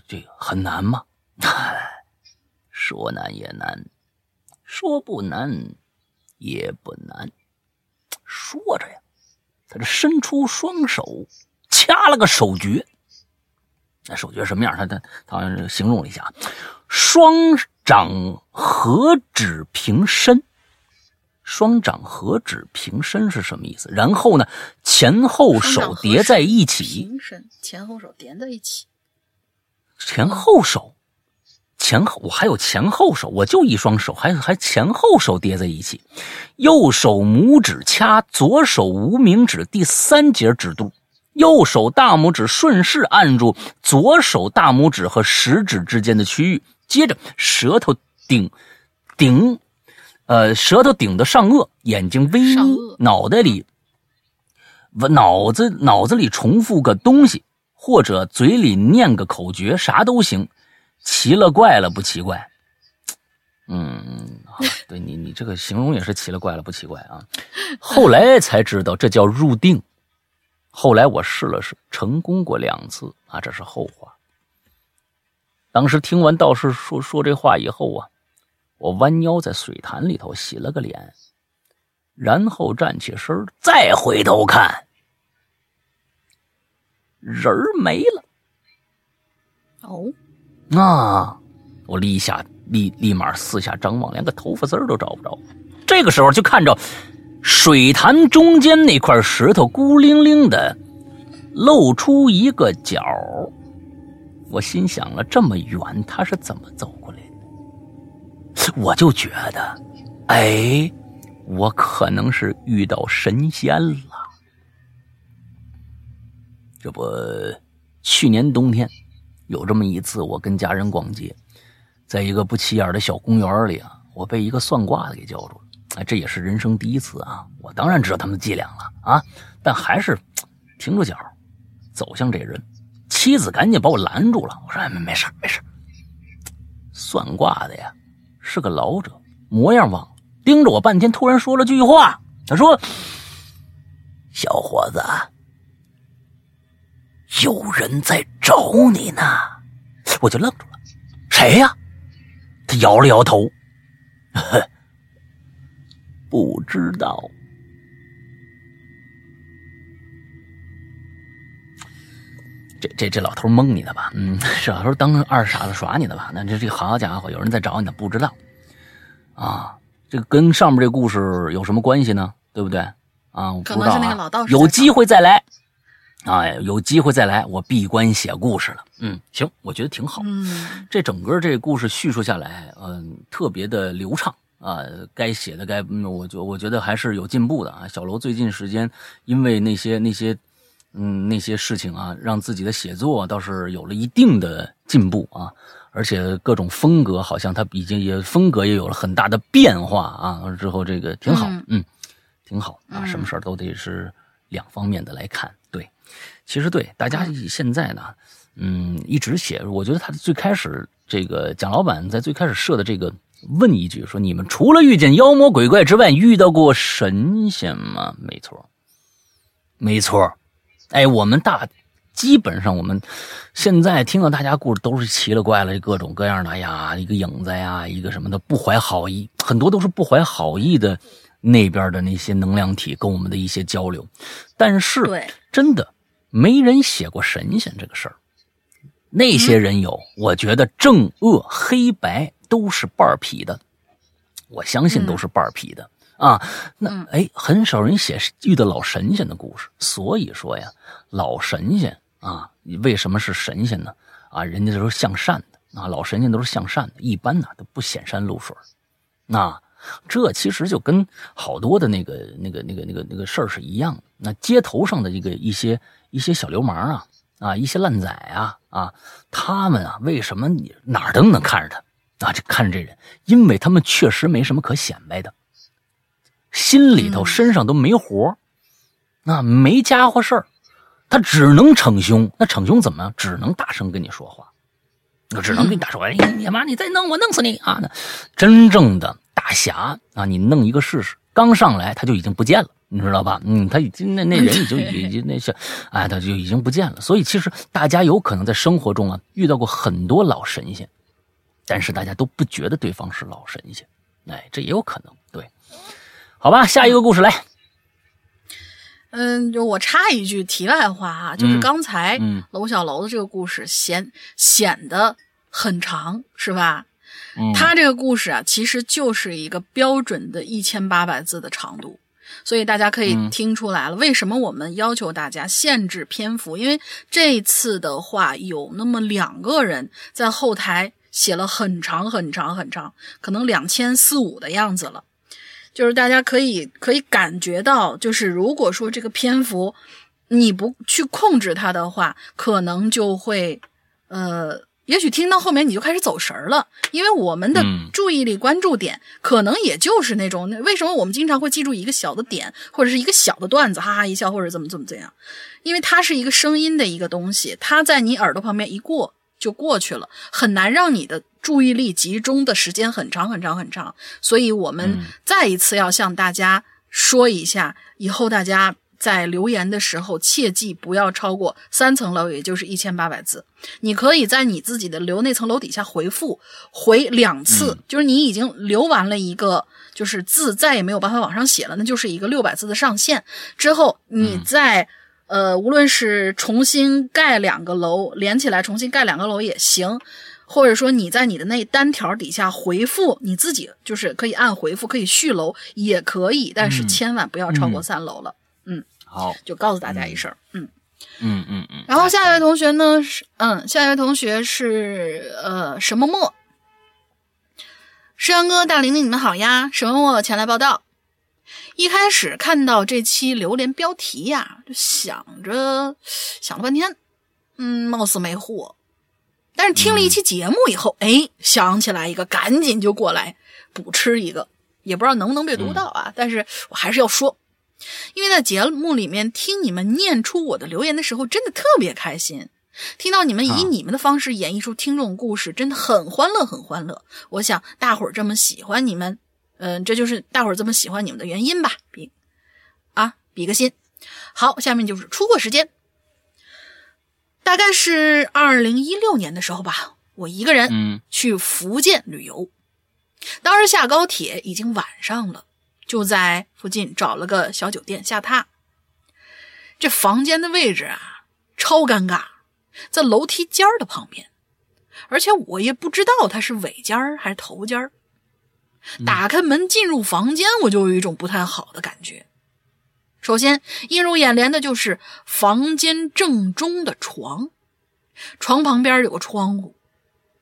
这个很难吗？说难也难，说不难也不难。说着呀，他这伸出双手，掐了个手诀。那手诀什么样？他他他好像是形容了一下：双掌合指平伸。双掌合指平伸是什么意思？然后呢，前后手叠在一起。平伸，前后手叠在一起。前后手，前后我还有前后手，我就一双手，还还前后手叠在一起。右手拇指掐左手无名指第三节指肚，右手大拇指顺势按住左手大拇指和食指之间的区域，接着舌头顶顶。呃，舌头顶的上颚，眼睛微眯，脑袋里，脑子脑子里重复个东西，或者嘴里念个口诀，啥都行，奇了怪了不奇怪。嗯，对你你这个形容也是奇了怪了不奇怪啊。后来才知道这叫入定，后来我试了试，成功过两次啊，这是后话。当时听完道士说说这话以后啊。我弯腰在水潭里头洗了个脸，然后站起身，再回头看，人儿没了。哦，啊！我立下立立马四下张望，连个头发丝儿都找不着。这个时候就看着水潭中间那块石头孤零零的露出一个角。我心想了，这么远，他是怎么走过来的？我就觉得，哎，我可能是遇到神仙了。这不，去年冬天有这么一次，我跟家人逛街，在一个不起眼的小公园里啊，我被一个算卦的给叫住了。哎，这也是人生第一次啊！我当然知道他们的伎俩了啊，但还是停住脚，走向这人。妻子赶紧把我拦住了，我说：“哎，没没事没事。”算卦的呀。是个老者，模样忘了，盯着我半天，突然说了句话。他说：“小伙子，有人在找你呢。”我就愣住了，谁呀？他摇了摇头，不知道。这这这老头蒙你的吧？嗯，是老头当二傻子耍你的吧？那这这好家伙，有人在找你呢，不知道啊？这个跟上面这故事有什么关系呢？对不对？啊，可能是那个老道士。有机会再来，啊，有机会再来，我闭关写故事了。嗯，行，我觉得挺好。嗯，这整个这故事叙述下来，嗯，特别的流畅啊。该写的该，我觉我觉得还是有进步的啊。小楼最近时间因为那些那些。嗯，那些事情啊，让自己的写作倒是有了一定的进步啊，而且各种风格好像他已经也风格也有了很大的变化啊。之后这个挺好，嗯，挺好啊。什么事儿都得是两方面的来看。对，其实对大家现在呢，嗯，一直写，我觉得他最开始这个蒋老板在最开始设的这个问一句说：你们除了遇见妖魔鬼怪之外，遇到过神仙吗？没错，没错。哎，我们大基本上我们现在听到大家故事都是奇了怪了，各种各样的。哎呀，一个影子呀，一个什么的，不怀好意，很多都是不怀好意的那边的那些能量体跟我们的一些交流。但是，真的没人写过神仙这个事儿。那些人有，我觉得正恶黑白都是半匹的，我相信都是半匹的。啊，那哎，很少人写遇到老神仙的故事，所以说呀，老神仙啊，为什么是神仙呢？啊，人家都是向善的啊，老神仙都是向善的，一般呢都不显山露水那这其实就跟好多的那个、那个、那个、那个、那个事儿是一样的。那街头上的一个一些一些小流氓啊，啊，一些烂仔啊，啊，他们啊，为什么你哪儿都能看着他啊？就看着这人，因为他们确实没什么可显摆的。心里头、身上都没活那没家伙事儿，他只能逞凶。那逞凶怎么样？只能大声跟你说话，我只能跟你打说，哎，你妈，你再弄我弄死你啊！那真正的大侠啊，你弄一个试试，刚上来他就已经不见了，你知道吧？嗯，他已经那那人已经已经 那是，哎，他就已经不见了。所以其实大家有可能在生活中啊遇到过很多老神仙，但是大家都不觉得对方是老神仙，哎，这也有可能。对，好吧，下一个故事来。嗯，就我插一句题外话啊，就是刚才楼小楼的这个故事显显得很长，是吧？他这个故事啊，其实就是一个标准的一千八百字的长度，所以大家可以听出来了，为什么我们要求大家限制篇幅？因为这次的话，有那么两个人在后台写了很长很长很长，可能两千四五的样子了。就是大家可以可以感觉到，就是如果说这个篇幅你不去控制它的话，可能就会，呃，也许听到后面你就开始走神儿了，因为我们的注意力关注点可能也就是那种，为什么我们经常会记住一个小的点或者是一个小的段子，哈哈一笑或者怎么怎么怎样，因为它是一个声音的一个东西，它在你耳朵旁边一过就过去了，很难让你的。注意力集中的时间很长很长很长，所以我们再一次要向大家说一下，以后大家在留言的时候切记不要超过三层楼，也就是一千八百字。你可以在你自己的留那层楼底下回复回两次，就是你已经留完了一个，就是字再也没有办法往上写了，那就是一个六百字的上限。之后你再呃，无论是重新盖两个楼连起来，重新盖两个楼也行。或者说你在你的那单条底下回复你自己，就是可以按回复，可以续楼也可以，但是千万不要超过三楼了。嗯，好，就告诉大家一声。嗯嗯嗯嗯。然后下一位同学呢是，嗯，下一位同学是呃什么墨？诗阳哥、大玲玲，你们好呀！什么墨前来报道。一开始看到这期榴莲标题呀，就想着想了半天，嗯，貌似没货。但是听了一期节目以后，哎，想起来一个，赶紧就过来补吃一个，也不知道能不能被读到啊。但是我还是要说，因为在节目里面听你们念出我的留言的时候，真的特别开心。听到你们以你们的方式演绎出听众故事，真的很欢乐，很欢乐。我想大伙儿这么喜欢你们，嗯，这就是大伙儿这么喜欢你们的原因吧。比啊，比个心。好，下面就是出货时间。大概是二零一六年的时候吧，我一个人去福建旅游。当时下高铁已经晚上了，就在附近找了个小酒店下榻。这房间的位置啊，超尴尬，在楼梯间的旁边，而且我也不知道它是尾间还是头间打开门进入房间，我就有一种不太好的感觉。首先映入眼帘的就是房间正中的床，床旁边有个窗户，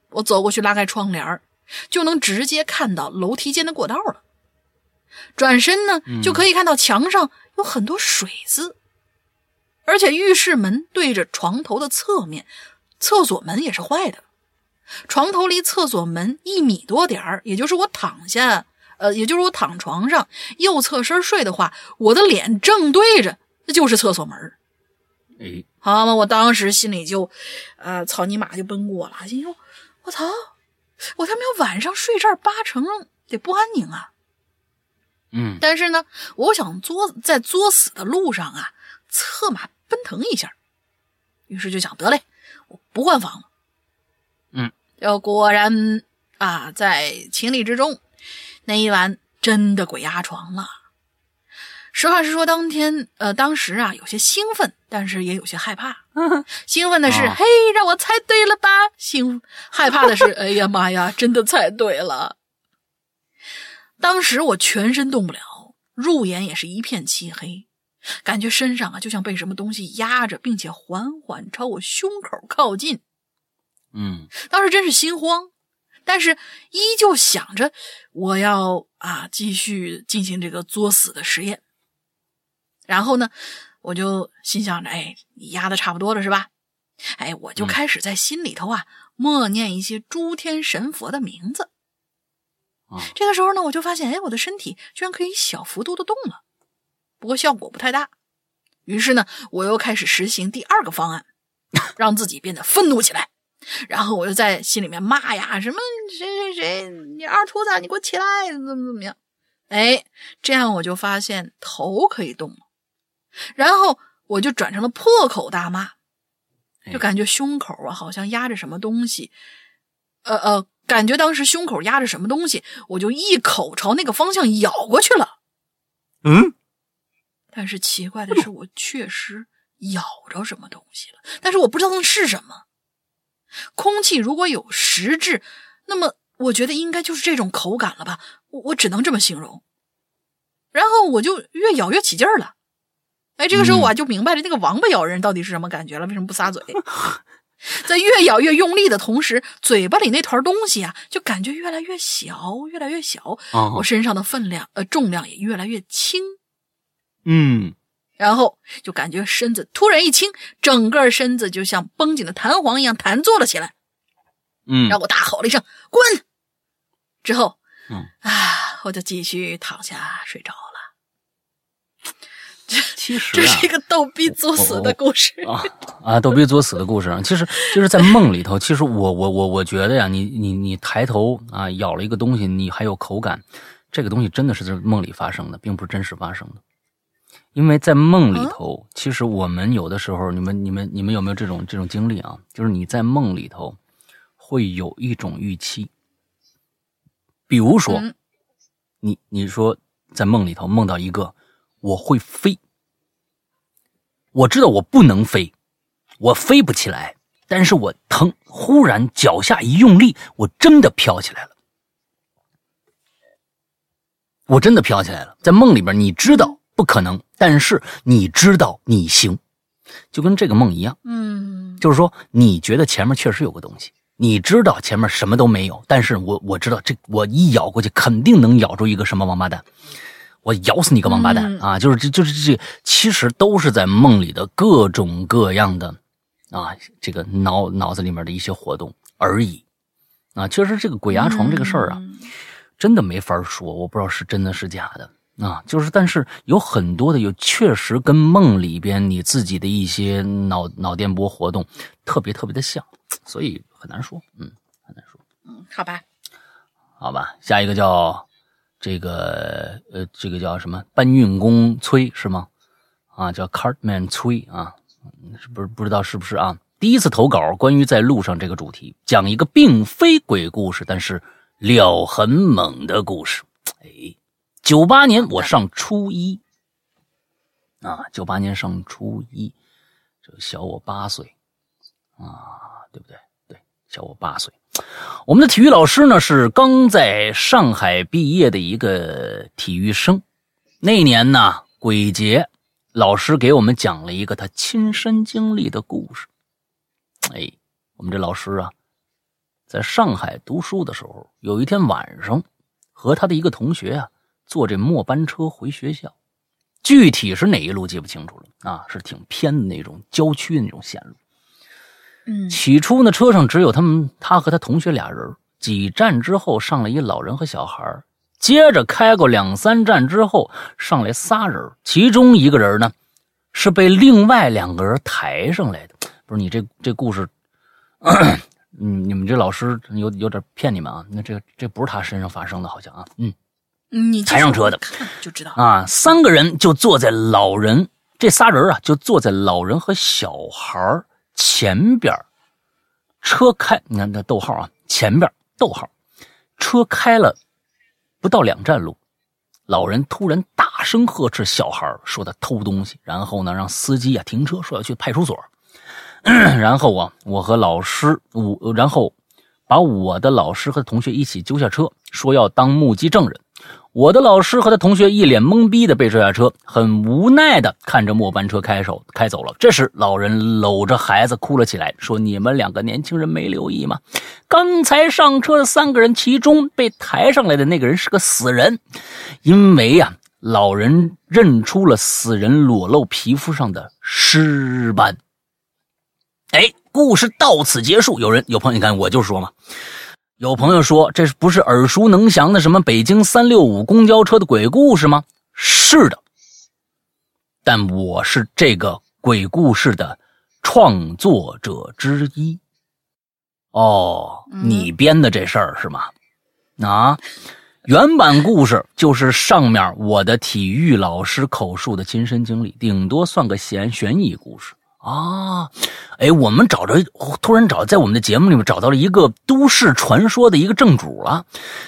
我走过去拉开窗帘就能直接看到楼梯间的过道了。转身呢，就可以看到墙上有很多水渍，而且浴室门对着床头的侧面，厕所门也是坏的。床头离厕所门一米多点儿，也就是我躺下。呃，也就是我躺床上右侧身睡的话，我的脸正对着，那就是厕所门哎，好嘛，我当时心里就，呃，草泥马就奔过了，心说，我操，我他妈晚上睡这儿，八成得不安宁啊。嗯，但是呢，我想作在作死的路上啊，策马奔腾一下，于是就想得嘞，我不换房了。嗯，要果然啊，在情理之中。那一晚真的鬼压床了。实话实说，当天呃，当时啊有些兴奋，但是也有些害怕。兴奋的是，嘿，让我猜对了吧？兴害怕的是，哎呀妈呀，真的猜对了。当时我全身动不了，入眼也是一片漆黑，感觉身上啊就像被什么东西压着，并且缓缓朝我胸口靠近。嗯，当时真是心慌。但是依旧想着我要啊继续进行这个作死的实验，然后呢，我就心想着，哎，你压的差不多了是吧？哎，我就开始在心里头啊默念一些诸天神佛的名字。这个时候呢，我就发现，哎，我的身体居然可以小幅度的动了，不过效果不太大。于是呢，我又开始实行第二个方案，让自己变得愤怒起来。然后我就在心里面骂呀，什么谁谁谁，你二秃子，你给我起来，怎么怎么样？哎，这样我就发现头可以动了，然后我就转成了破口大骂，就感觉胸口啊好像压着什么东西，呃呃，感觉当时胸口压着什么东西，我就一口朝那个方向咬过去了。嗯，但是奇怪的是，我确实咬着什么东西了，但是我不知道那是什么。空气如果有实质，那么我觉得应该就是这种口感了吧？我我只能这么形容。然后我就越咬越起劲儿了。哎，这个时候我就明白了那个王八咬人到底是什么感觉了。为什么不撒嘴？在越咬越用力的同时，嘴巴里那团东西啊，就感觉越来越小，越来越小。我身上的分量呃重量也越来越轻。嗯。然后就感觉身子突然一轻，整个身子就像绷紧的弹簧一样弹坐了起来。嗯，让我大吼了一声“滚”，之后，嗯啊，我就继续躺下睡着了。这 其实这是一个逗 逼作死的故事啊啊！逗逼作死的故事，其实就是在梦里头。其实我我我我觉得呀，你你你抬头啊，咬了一个东西，你还有口感，这个东西真的是在梦里发生的，并不是真实发生的。因为在梦里头，其实我们有的时候，你们、你们、你们有没有这种这种经历啊？就是你在梦里头会有一种预期，比如说，你你说在梦里头梦到一个我会飞，我知道我不能飞，我飞不起来，但是我疼，忽然脚下一用力，我真的飘起来了，我真的飘起来了。在梦里边，你知道。不可能，但是你知道你行，就跟这个梦一样，嗯，就是说你觉得前面确实有个东西，你知道前面什么都没有，但是我我知道这我一咬过去肯定能咬住一个什么王八蛋，我咬死你个王八蛋啊！就是这就是这其实都是在梦里的各种各样的啊，这个脑脑子里面的一些活动而已啊。确实这个鬼压床这个事儿啊，真的没法说，我不知道是真的是假的。啊，就是，但是有很多的，有确实跟梦里边你自己的一些脑脑电波活动特别特别的像，所以很难说，嗯，很难说，嗯，好吧，好吧，下一个叫这个呃，这个叫什么搬运工崔是吗？啊，叫 Cartman 崔啊，是不是不知道是不是啊？第一次投稿关于在路上这个主题，讲一个并非鬼故事，但是料很猛的故事，哎。九八年我上初一，啊，九八年上初一，就小我八岁，啊，对不对？对，小我八岁。我们的体育老师呢是刚在上海毕业的一个体育生。那年呢，鬼节，老师给我们讲了一个他亲身经历的故事。哎，我们这老师啊，在上海读书的时候，有一天晚上，和他的一个同学啊。坐这末班车回学校，具体是哪一路记不清楚了啊，是挺偏的那种郊区的那种线路。嗯，起初呢，车上只有他们，他和他同学俩人。几站之后，上来一老人和小孩接着开过两三站之后，上来仨人，其中一个人呢，是被另外两个人抬上来的。不是你这这故事，嗯，你们这老师有有点骗你们啊？那这这不是他身上发生的，好像啊，嗯。你抬上车的，就知道啊。三个人就坐在老人，这仨人啊就坐在老人和小孩前边车开，你看那逗号啊，前边逗号，车开了不到两站路，老人突然大声呵斥小孩，说他偷东西，然后呢让司机啊停车，说要去派出所。然后啊，我和老师我，然后把我的老师和同学一起揪下车，说要当目击证人。我的老师和他同学一脸懵逼的被拽下车，很无奈的看着末班车开手开走了。这时，老人搂着孩子哭了起来，说：“你们两个年轻人没留意吗？刚才上车的三个人，其中被抬上来的那个人是个死人，因为呀，老人认出了死人裸露皮肤上的尸斑。”哎，故事到此结束。有人有朋友，你看我就说嘛。有朋友说，这不是耳熟能详的什么北京三六五公交车的鬼故事吗？是的，但我是这个鬼故事的创作者之一。哦，你编的这事儿是吗？啊，原版故事就是上面我的体育老师口述的亲身经历，顶多算个悬悬疑故事啊。哎，我们找着，突然找在我们的节目里面找到了一个都市传说的一个正主了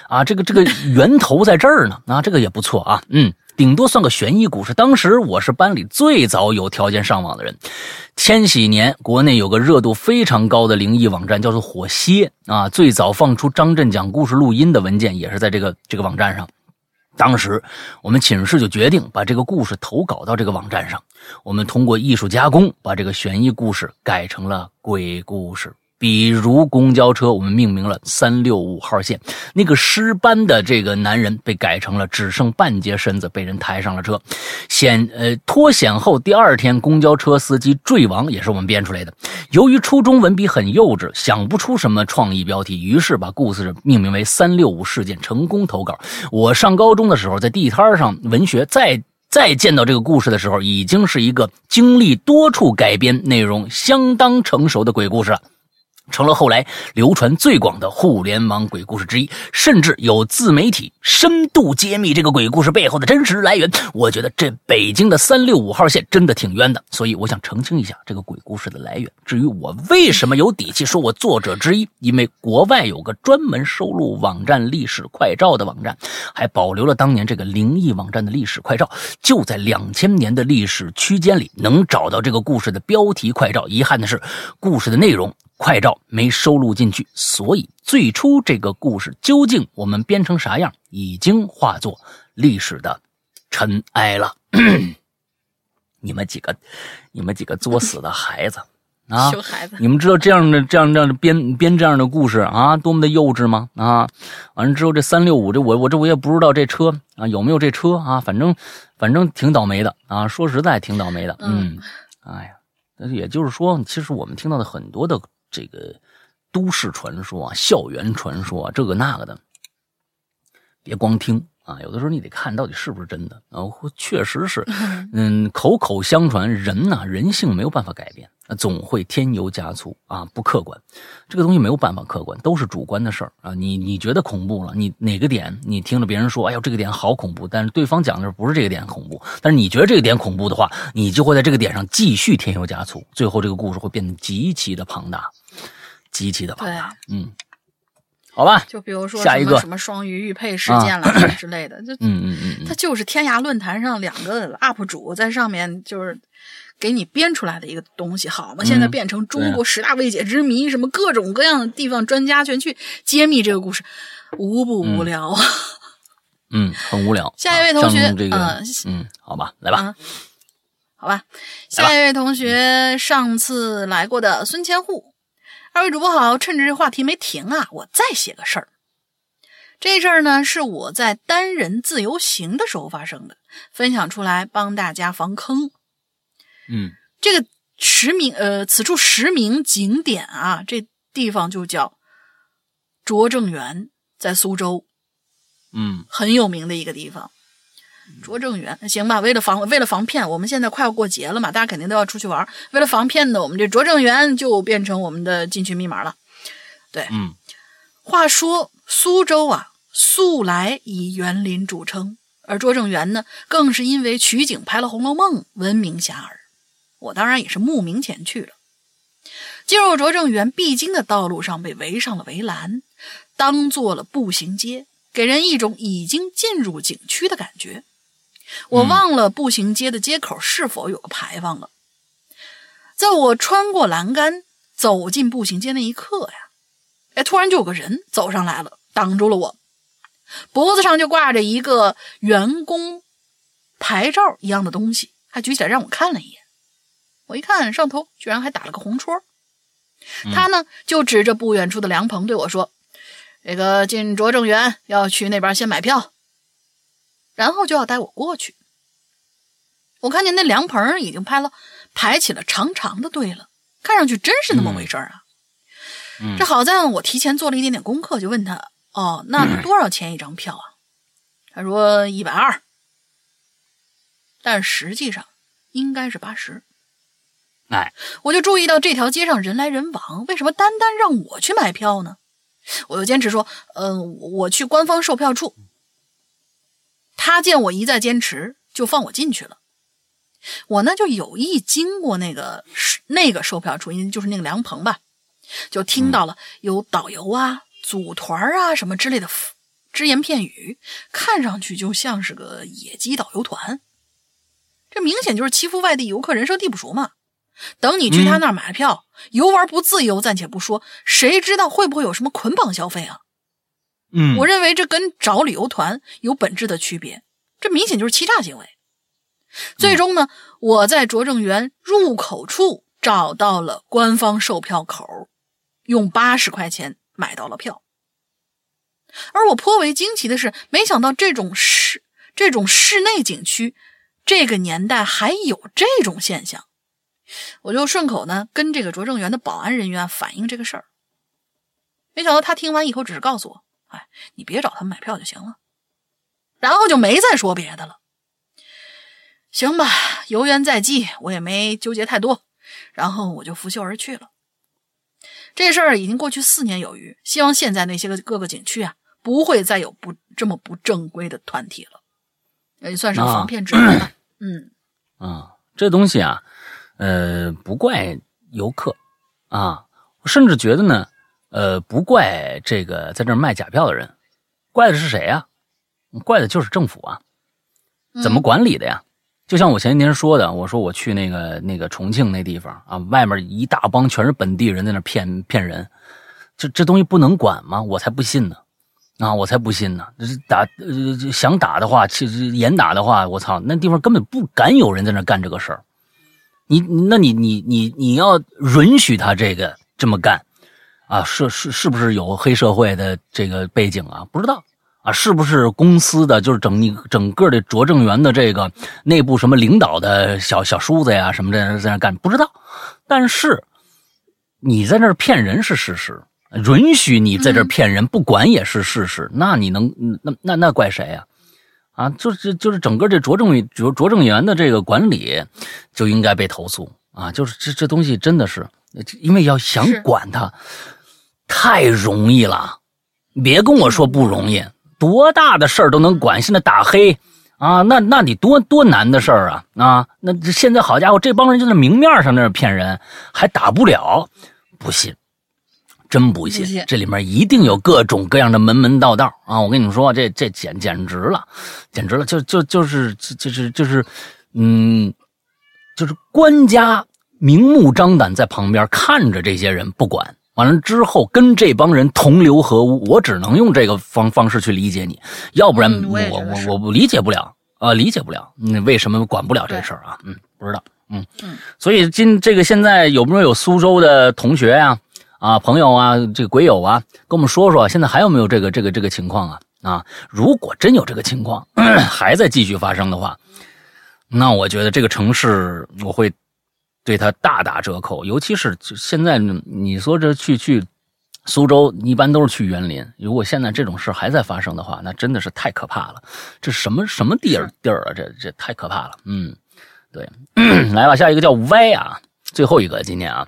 啊，这个这个源头在这儿呢啊，这个也不错啊，嗯。顶多算个悬疑故事。当时我是班里最早有条件上网的人。千禧年，国内有个热度非常高的灵异网站，叫做火蝎啊。最早放出张震讲故事录音的文件，也是在这个这个网站上。当时我们寝室就决定把这个故事投稿到这个网站上。我们通过艺术加工，把这个悬疑故事改成了鬼故事。比如公交车，我们命名了三六五号线。那个尸斑的这个男人被改成了只剩半截身子，被人抬上了车。险呃脱险后第二天，公交车司机坠亡，也是我们编出来的。由于初中文笔很幼稚，想不出什么创意标题，于是把故事命名为三六五事件，成功投稿。我上高中的时候，在地摊上文学再再见到这个故事的时候，已经是一个经历多处改编、内容相当成熟的鬼故事了。成了后来流传最广的互联网鬼故事之一，甚至有自媒体深度揭秘这个鬼故事背后的真实来源。我觉得这北京的三六五号线真的挺冤的，所以我想澄清一下这个鬼故事的来源。至于我为什么有底气说我作者之一，因为国外有个专门收录网站历史快照的网站，还保留了当年这个灵异网站的历史快照，就在两千年的历史区间里能找到这个故事的标题快照。遗憾的是，故事的内容。快照没收录进去，所以最初这个故事究竟我们编成啥样，已经化作历史的尘埃了。你们几个，你们几个作死的孩子啊！孩子，你们知道这样的、这样、这样的编编这样的故事啊，多么的幼稚吗？啊！完了之后，这三六五，这我我这我也不知道这车啊有没有这车啊，反正反正挺倒霉的啊！说实在，挺倒霉的。嗯，哎呀，那也就是说，其实我们听到的很多的。这个都市传说啊，校园传说啊，这个那个的，别光听啊，有的时候你得看到底是不是真的啊。确实是，嗯，口口相传，人呐，人性没有办法改变，总会添油加醋啊，不客观。这个东西没有办法客观，都是主观的事儿啊。你你觉得恐怖了，你哪个点你听了别人说，哎呦这个点好恐怖，但是对方讲的不是这个点恐怖，但是你觉得这个点恐怖的话，你就会在这个点上继续添油加醋，最后这个故事会变得极其的庞大。极其的庞大，嗯，好吧，就比如说下一个。什么双鱼玉佩事件了之类的，就嗯嗯嗯，它就是天涯论坛上两个 UP 主在上面就是给你编出来的一个东西，好吗？现在变成中国十大未解之谜，什么各种各样的地方专家全去揭秘这个故事，无不无聊。啊？嗯，很无聊。下一位同学，这个，嗯，好吧，来吧，好吧，下一位同学上次来过的孙千户。二位主播好，趁着这话题没停啊，我再写个事儿。这事儿呢是我在单人自由行的时候发生的，分享出来帮大家防坑。嗯，这个实名呃，此处实名景点啊，这地方就叫拙政园，在苏州。嗯，很有名的一个地方。拙政园，行吧？为了防为了防骗，我们现在快要过节了嘛，大家肯定都要出去玩。为了防骗呢，我们这拙政园就变成我们的进群密码了。对，嗯。话说苏州啊，素来以园林著称，而拙政园呢，更是因为取景拍了《红楼梦》闻名遐迩。我当然也是慕名前去了。进入拙政园必经的道路上被围上了围栏，当做了步行街，给人一种已经进入景区的感觉。我忘了步行街的街口是否有个牌坊了。在我穿过栏杆走进步行街那一刻呀，哎，突然就有个人走上来了，挡住了我，脖子上就挂着一个员工牌照一样的东西，还举起来让我看了一眼。我一看上头居然还打了个红戳，他呢就指着不远处的凉棚对我说：“这个进拙政园要去那边先买票。”然后就要带我过去。我看见那凉棚已经排了排起了长长的队了，看上去真是那么回事啊。这好在我提前做了一点点功课，就问他：“哦，那多少钱一张票啊？”他说：“一百二。”但实际上应该是八十。哎，我就注意到这条街上人来人往，为什么单单让我去买票呢？我就坚持说，嗯，我去官方售票处。他见我一再坚持，就放我进去了。我呢就有意经过那个那个售票处，因为就是那个凉棚吧，就听到了有导游啊、组团啊什么之类的只言片语，看上去就像是个野鸡导游团。这明显就是欺负外地游客人生地不熟嘛。等你去他那儿买票，游玩不自由暂且不说，谁知道会不会有什么捆绑消费啊？嗯，我认为这跟找旅游团有本质的区别，这明显就是欺诈行为。最终呢，我在拙政园入口处找到了官方售票口，用八十块钱买到了票。而我颇为惊奇的是，没想到这种室这种室内景区，这个年代还有这种现象。我就顺口呢跟这个拙政园的保安人员反映这个事儿，没想到他听完以后只是告诉我：“哎，你别找他们买票就行了。”然后就没再说别的了。行吧，游园在即，我也没纠结太多，然后我就拂袖而去了。这事儿已经过去四年有余，希望现在那些个各个景区啊，不会再有不这么不正规的团体了，也算是防骗指南吧。嗯，啊，这东西啊。呃，不怪游客啊，我甚至觉得呢，呃，不怪这个在这卖假票的人，怪的是谁呀？怪的就是政府啊，怎么管理的呀？就像我前几天说的，我说我去那个那个重庆那地方啊，外面一大帮全是本地人在那骗骗人，这这东西不能管吗？我才不信呢，啊，我才不信呢！这打呃想打的话，其实严打的话，我操，那地方根本不敢有人在那干这个事儿。你那你你你你要允许他这个这么干，啊，是是是不是有黑社会的这个背景啊？不知道啊，是不是公司的就是整你整个的拙政园的这个内部什么领导的小小叔子呀什么的在那干？不知道，但是你在那骗人是事实，允许你在这骗人不管也是事实，那你能那那那怪谁呀？啊，就是就是整个这拙政拙拙政园的这个管理就应该被投诉啊！就是这这东西真的是，因为要想管它太容易了，别跟我说不容易，多大的事儿都能管。现在打黑啊，那那得多多难的事儿啊啊！那现在好家伙，这帮人就在明面上那骗人，还打不了，不信。真不信，这里面一定有各种各样的门门道道啊！我跟你们说，这这简简直了，简直了，就就就是就是就是，嗯，就是官家明目张胆在旁边看着这些人不管，完了之后跟这帮人同流合污，我只能用这个方方式去理解你，要不然我我我我理解不了啊，理解不了，你为什么管不了这事儿啊？嗯，不知道，嗯嗯，所以今这个现在有没有有苏州的同学呀？啊，朋友啊，这个鬼友啊，跟我们说说，现在还有没有这个这个这个情况啊？啊，如果真有这个情况 还在继续发生的话，那我觉得这个城市我会对他大打折扣。尤其是现在你说这去去苏州，一般都是去园林。如果现在这种事还在发生的话，那真的是太可怕了。这什么什么地儿地儿啊？这这太可怕了。嗯，对，来吧，下一个叫歪啊，最后一个今天啊。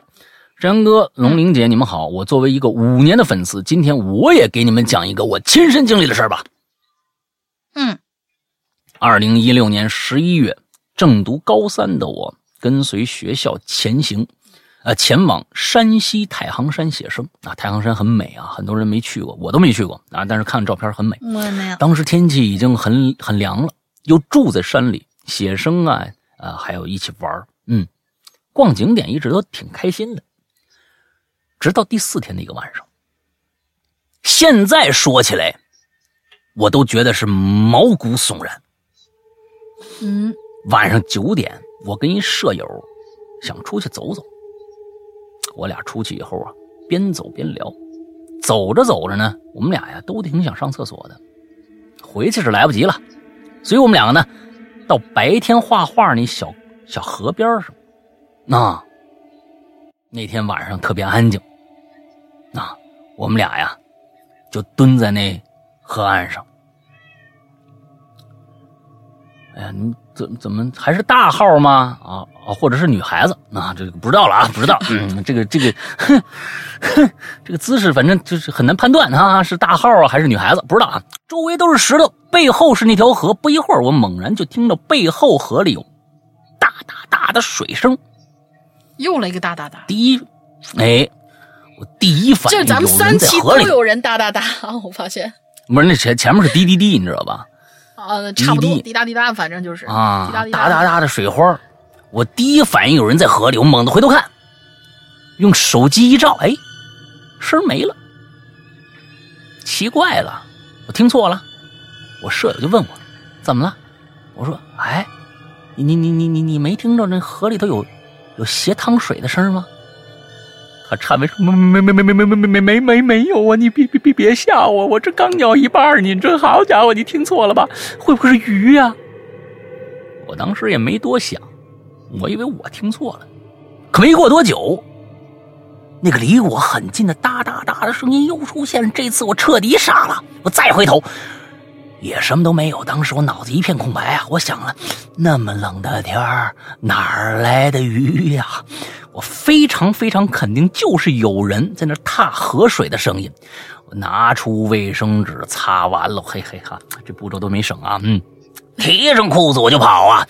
山哥、龙玲姐，你们好！我作为一个五年的粉丝，今天我也给你们讲一个我亲身经历的事儿吧。嗯，二零一六年十一月，正读高三的我，跟随学校前行，呃，前往山西太行山写生啊。太行山很美啊，很多人没去过，我都没去过啊，但是看照片很美。我也没有。当时天气已经很很凉了，又住在山里写生啊，啊，还有一起玩嗯，逛景点一直都挺开心的。直到第四天的一个晚上，现在说起来，我都觉得是毛骨悚然。嗯，晚上九点，我跟一舍友想出去走走。我俩出去以后啊，边走边聊，走着走着呢，我们俩呀都挺想上厕所的，回去是来不及了，所以我们两个呢，到白天画画那小小河边上，那。那天晚上特别安静，啊，我们俩呀，就蹲在那河岸上。哎呀，你怎怎么还是大号吗？啊啊，或者是女孩子啊，这个不知道了啊，不知道。嗯，这个这个，哼哼，这个姿势反正就是很难判断啊，是大号啊还是女孩子，不知道啊。周围都是石头，背后是那条河。不一会儿，我猛然就听到背后河里有大大大的水声，又来一个大大大。第一，哎，我第一反应这咱们三期都有人哒哒哒，我发现。不是那前前面是滴滴滴，你知道吧？啊，差不多滴答滴答，反正就是啊，哒哒哒的水花。我第一反应有人在河里，我猛地回头看，用手机一照，哎，声没了。奇怪了，我听错了。我舍友就问我怎么了，我说哎，你你你你你你没听着那河里头有有斜淌水的声吗？他颤巍说没没没没没没没没没没没有啊！你别别别别吓我，我这刚咬一半你这好家伙，你听错了吧？会不会是鱼呀？我当时也没多想。我以为我听错了，可没过多久，那个离我很近的哒哒哒的声音又出现了。这次我彻底傻了，我再回头，也什么都没有。当时我脑子一片空白啊！我想了，那么冷的天儿，哪儿来的鱼呀？我非常非常肯定，就是有人在那踏河水的声音。我拿出卫生纸擦完了，嘿嘿哈，这步骤都没省啊，嗯。提上裤子我就跑啊！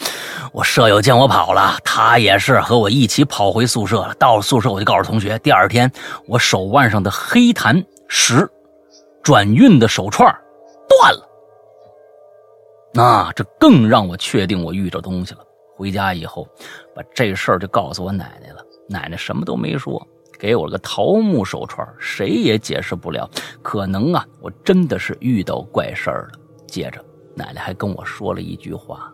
我舍友见我跑了，他也是和我一起跑回宿舍了。到了宿舍，我就告诉同学，第二天我手腕上的黑檀石转运的手串断了。那这更让我确定我遇着东西了。回家以后，把这事儿就告诉我奶奶了。奶奶什么都没说，给我了个桃木手串，谁也解释不了。可能啊，我真的是遇到怪事儿了。接着。奶奶还跟我说了一句话：“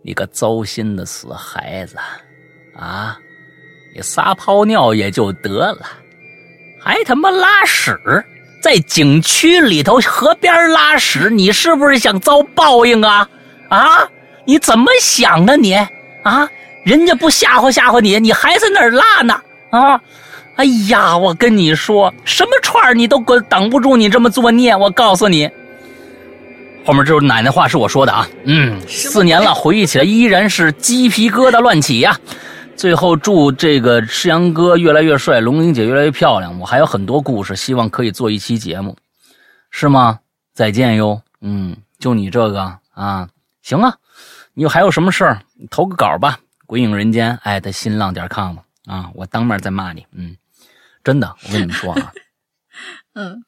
你个糟心的死孩子，啊，你撒泡尿也就得了，还他妈拉屎，在景区里头河边拉屎，你是不是想遭报应啊？啊，你怎么想的你？啊，人家不吓唬吓唬你，你还在那儿拉呢？啊，哎呀，我跟你说，什么串你都挡不住你这么作孽，我告诉你。”后面这奶奶话是我说的啊，嗯，四年了，回忆起来依然是鸡皮疙瘩乱起呀。最后祝这个世阳哥越来越帅，龙玲姐越来越漂亮。我还有很多故事，希望可以做一期节目，是吗？再见哟，嗯，就你这个啊，行啊，你还有什么事儿，投个稿吧，鬼影人间。艾特新浪点 com 啊，我当面再骂你，嗯，真的，我跟你们说啊，嗯，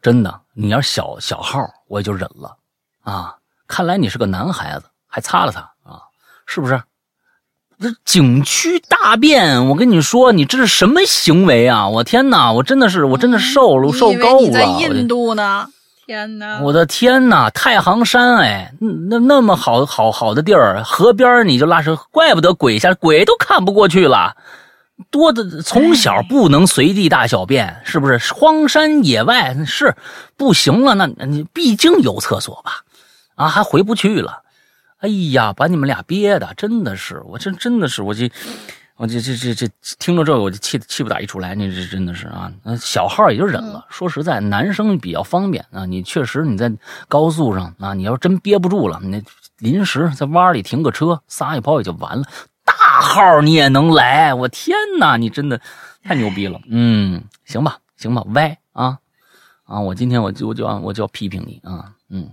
真的，你要小小号我也就忍了。啊，看来你是个男孩子，还擦了擦啊，是不是？这景区大便，我跟你说，你这是什么行为啊？我天哪，我真的是，我真的瘦了，瘦够了。你在印度呢？天哪！我的天哪，太行山哎，那那么好好好的地儿，河边你就拉屎，怪不得鬼下鬼都看不过去了。多的从小不能随地大小便，是不是？荒山野外是不行了，那你毕竟有厕所吧？啊，还回不去了，哎呀，把你们俩憋的，真的是，我真真的是，我这，我这这这这听到这个我就气气不打一处来，你这真的是啊，小号也就忍了。说实在，男生比较方便啊，你确实你在高速上啊，你要真憋不住了，你临时在弯里停个车，撒一泡也就完了。大号你也能来，我天哪，你真的太牛逼了。嗯，行吧，行吧，歪啊啊，我今天我就我就要我就要批评你啊，嗯。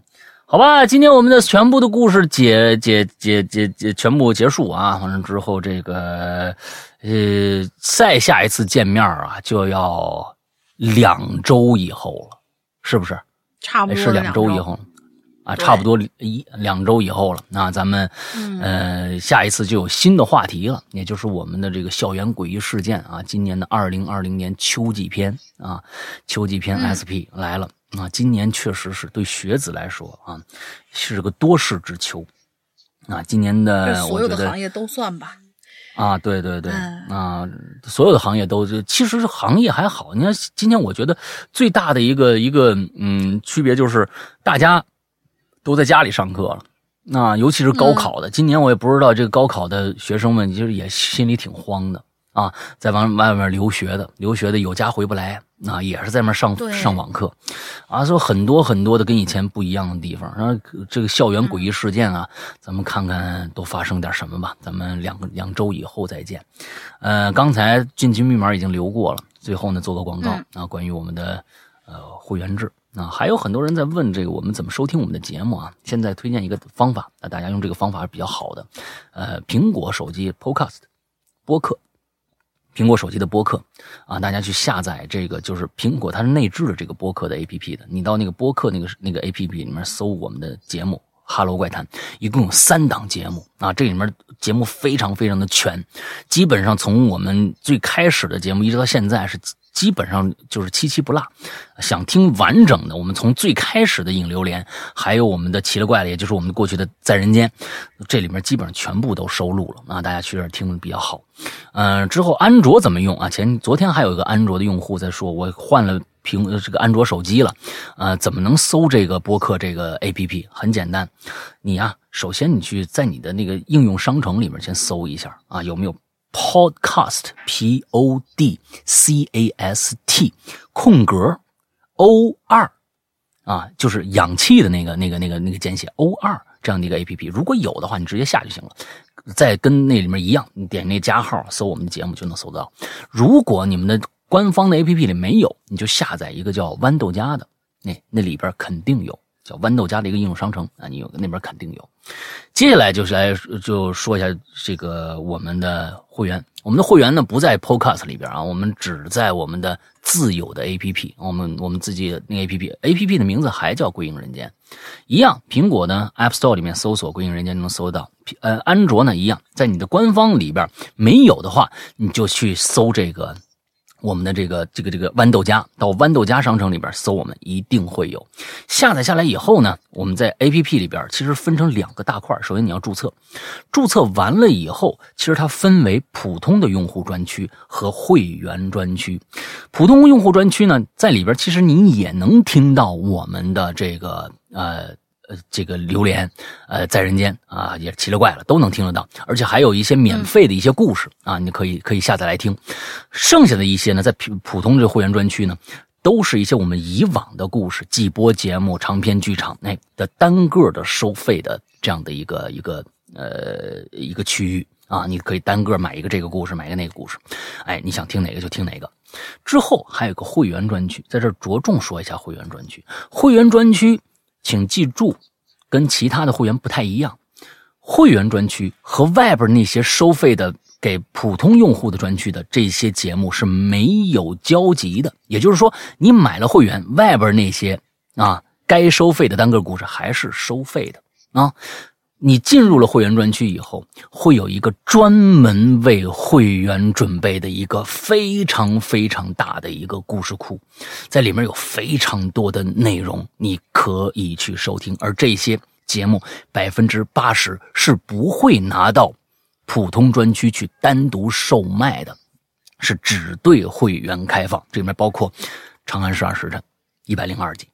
好吧，今天我们的全部的故事解解解解解全部结束啊！完了之后，这个呃，再下一次见面啊，就要两周以后了，是不是？差不多是两周以后啊，差不多一两周以后了。那咱们呃，下一次就有新的话题了，也就是我们的这个校园诡异事件啊，今年的二零二零年秋季篇啊，秋季篇 SP 来了。啊，今年确实是对学子来说啊，是个多事之秋。啊，今年的所有的行业都算吧。啊，对对对，啊，所有的行业都其实是行业还好。你看，今天我觉得最大的一个一个嗯区别就是大家都在家里上课了。那尤其是高考的，今年我也不知道这个高考的学生们，其实也心里挺慌的。啊，在往外面留学的，留学的有家回不来，啊，也是在那上上网课，啊，说很多很多的跟以前不一样的地方。然后这个校园诡异事件啊，咱们看看都发生点什么吧。咱们两个两周以后再见。呃，刚才进群密码已经留过了，最后呢做个广告啊，关于我们的呃会员制啊，还有很多人在问这个我们怎么收听我们的节目啊。现在推荐一个方法，那，大家用这个方法是比较好的。呃，苹果手机 Podcast 播客。苹果手机的播客啊，大家去下载这个，就是苹果它是内置的这个播客的 A P P 的。你到那个播客那个那个 A P P 里面搜我们的节目《哈喽怪谈》，一共有三档节目啊，这里面节目非常非常的全，基本上从我们最开始的节目一直到现在是。基本上就是七七不落，想听完整的，我们从最开始的引流连，还有我们的奇了怪了，也就是我们过去的在人间，这里面基本上全部都收录了啊，大家去这儿听比较好。嗯，之后安卓怎么用啊？前昨天还有一个安卓的用户在说，我换了屏这个安卓手机了，呃，怎么能搜这个播客这个 APP？很简单，你呀，首先你去在你的那个应用商城里面先搜一下啊，有没有？Podcast P O D C A S T 空格 O 二啊，就是氧气的那个、那个、那个、那个简写 O 二这样的一个 A P P，如果有的话，你直接下就行了。再跟那里面一样，你点那加号搜我们的节目就能搜到。如果你们的官方的 A P P 里没有，你就下载一个叫豌豆荚的，那那里边肯定有。叫豌豆荚的一个应用商城啊，你有那边肯定有。接下来就是来就说一下这个我们的会员，我们的会员呢不在 Podcast 里边啊，我们只在我们的自有的 APP，我们我们自己的那 APP，APP 的名字还叫《归隐人间》，一样。苹果呢 App Store 里面搜索《归隐人间》就能搜到，呃，安卓呢一样，在你的官方里边没有的话，你就去搜这个。我们的这个这个这个豌豆荚，到豌豆荚商城里边搜，我们一定会有。下载下来以后呢，我们在 A P P 里边其实分成两个大块。首先你要注册，注册完了以后，其实它分为普通的用户专区和会员专区。普通用户专区呢，在里边其实你也能听到我们的这个呃。呃，这个榴莲，呃，在人间啊，也奇了怪了，都能听得到，而且还有一些免费的一些故事啊，你可以可以下载来听。剩下的一些呢，在普普通这会员专区呢，都是一些我们以往的故事、季播节目、长篇剧场内的单个的收费的这样的一个一个呃一个区域啊，你可以单个买一个这个故事，买一个那个故事，哎，你想听哪个就听哪个。之后还有个会员专区，在这着重说一下会员专区，会员专区。请记住，跟其他的会员不太一样。会员专区和外边那些收费的给普通用户的专区的这些节目是没有交集的。也就是说，你买了会员，外边那些啊该收费的单个故事还是收费的啊。你进入了会员专区以后，会有一个专门为会员准备的一个非常非常大的一个故事库，在里面有非常多的内容，你可以去收听。而这些节目百分之八十是不会拿到普通专区去单独售卖的，是只对会员开放。这里面包括《长安十二时辰》一百零二集，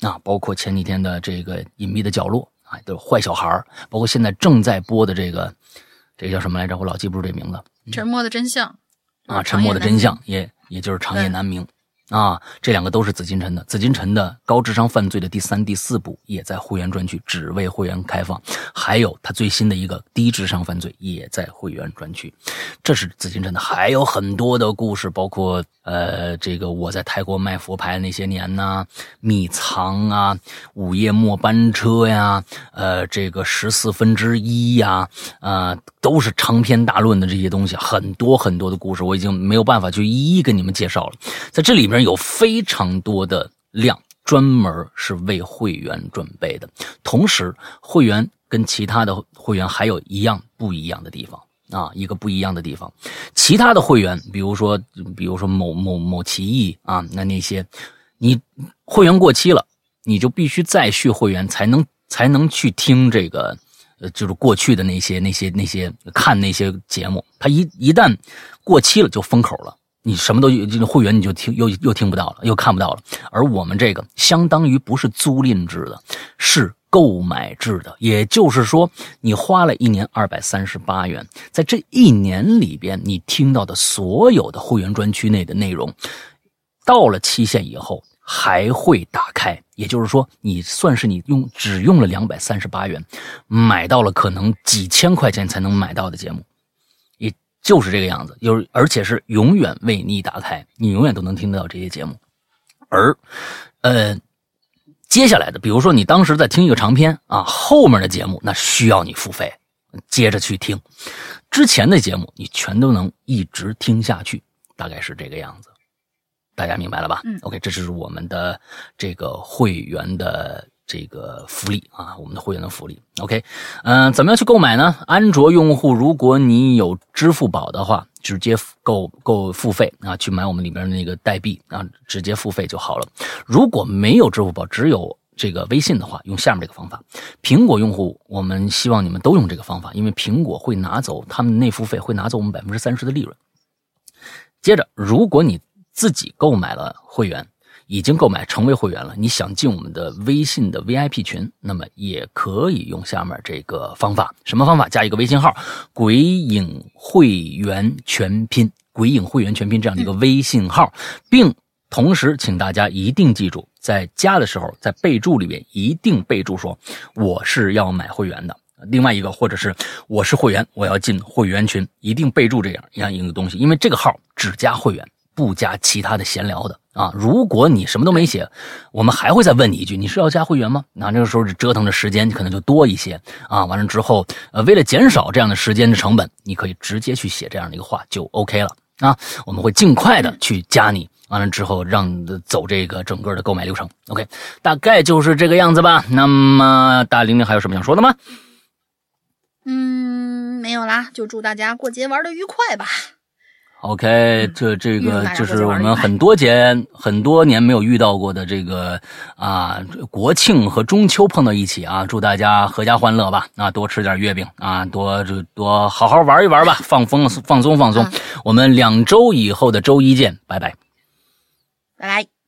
啊，包括前几天的这个《隐秘的角落》。都是坏小孩包括现在正在播的这个，这个叫什么来着？我老记不住这名字。沉默的真相啊，沉默的真相也也就是长夜难明。啊，这两个都是紫禁城的。紫禁城的高智商犯罪的第三、第四部也在会员专区，只为会员开放。还有他最新的一个低智商犯罪也在会员专区。这是紫禁城的，还有很多的故事，包括呃，这个我在泰国卖佛牌那些年呐，秘藏啊，午夜末班车呀，呃，这个十四分之一呀，啊，都是长篇大论的这些东西，很多很多的故事，我已经没有办法去一一跟你们介绍了，在这里面。有非常多的量，专门是为会员准备的。同时，会员跟其他的会员还有一样不一样的地方啊，一个不一样的地方。其他的会员，比如说，比如说某某某奇异啊，那那些，你会员过期了，你就必须再续会员，才能才能去听这个，呃，就是过去的那些那些那些看那些节目。他一一旦过期了，就封口了。你什么都这个会员你就听又又听不到了，又看不到了。而我们这个相当于不是租赁制的，是购买制的，也就是说，你花了一年二百三十八元，在这一年里边，你听到的所有的会员专区内的内容，到了期限以后还会打开。也就是说，你算是你用只用了两百三十八元，买到了可能几千块钱才能买到的节目，就是这个样子。有而且是永远为你打开，你永远都能听得到这些节目。而，呃，接下来的，比如说你当时在听一个长篇啊，后面的节目那需要你付费，接着去听，之前的节目你全都能一直听下去，大概是这个样子，大家明白了吧？嗯，OK，这是我们的这个会员的这个福利啊，我们的会员的福利。OK，嗯、怎么样去购买呢？安卓用户，如果你有支付宝的话，直接购购付费啊，去买我们里边的那个代币啊，直接付费就好了。如果没有支付宝，只有这个微信的话，用下面这个方法。苹果用户，我们希望你们都用这个方法，因为苹果会拿走他们内付费，会拿走我们百分之三十的利润。接着，如果你自己购买了会员，已经购买成为会员了，你想进我们的微信的 VIP 群，那么也可以用下面这个方法。什么方法？加一个微信号“鬼影会员全拼”，“鬼影会员全拼”这样的一个微信号，并同时请大家一定记住，在加的时候，在备注里面一定备注说我是要买会员的。另外一个，或者是我是会员，我要进会员群，一定备注这样一样一个东西，因为这个号只加会员，不加其他的闲聊的啊。如果你什么都没写，我们还会再问你一句，你是要加会员吗？那这个时候折腾的时间可能就多一些啊。完了之后，呃，为了减少这样的时间的成本，你可以直接去写这样的一个话就 OK 了啊。我们会尽快的去加你。完了之后，让走这个整个的购买流程，OK，大概就是这个样子吧。那么大玲玲还有什么想说的吗？嗯，没有啦，就祝大家过节玩的愉快吧。OK，这这个就是我们很多节很多年没有遇到过的这个啊国庆和中秋碰到一起啊，祝大家阖家欢乐吧！啊，多吃点月饼啊，多就多好好玩一玩吧，放风放松放松。嗯我们两周以后的周一见，拜拜。拜拜。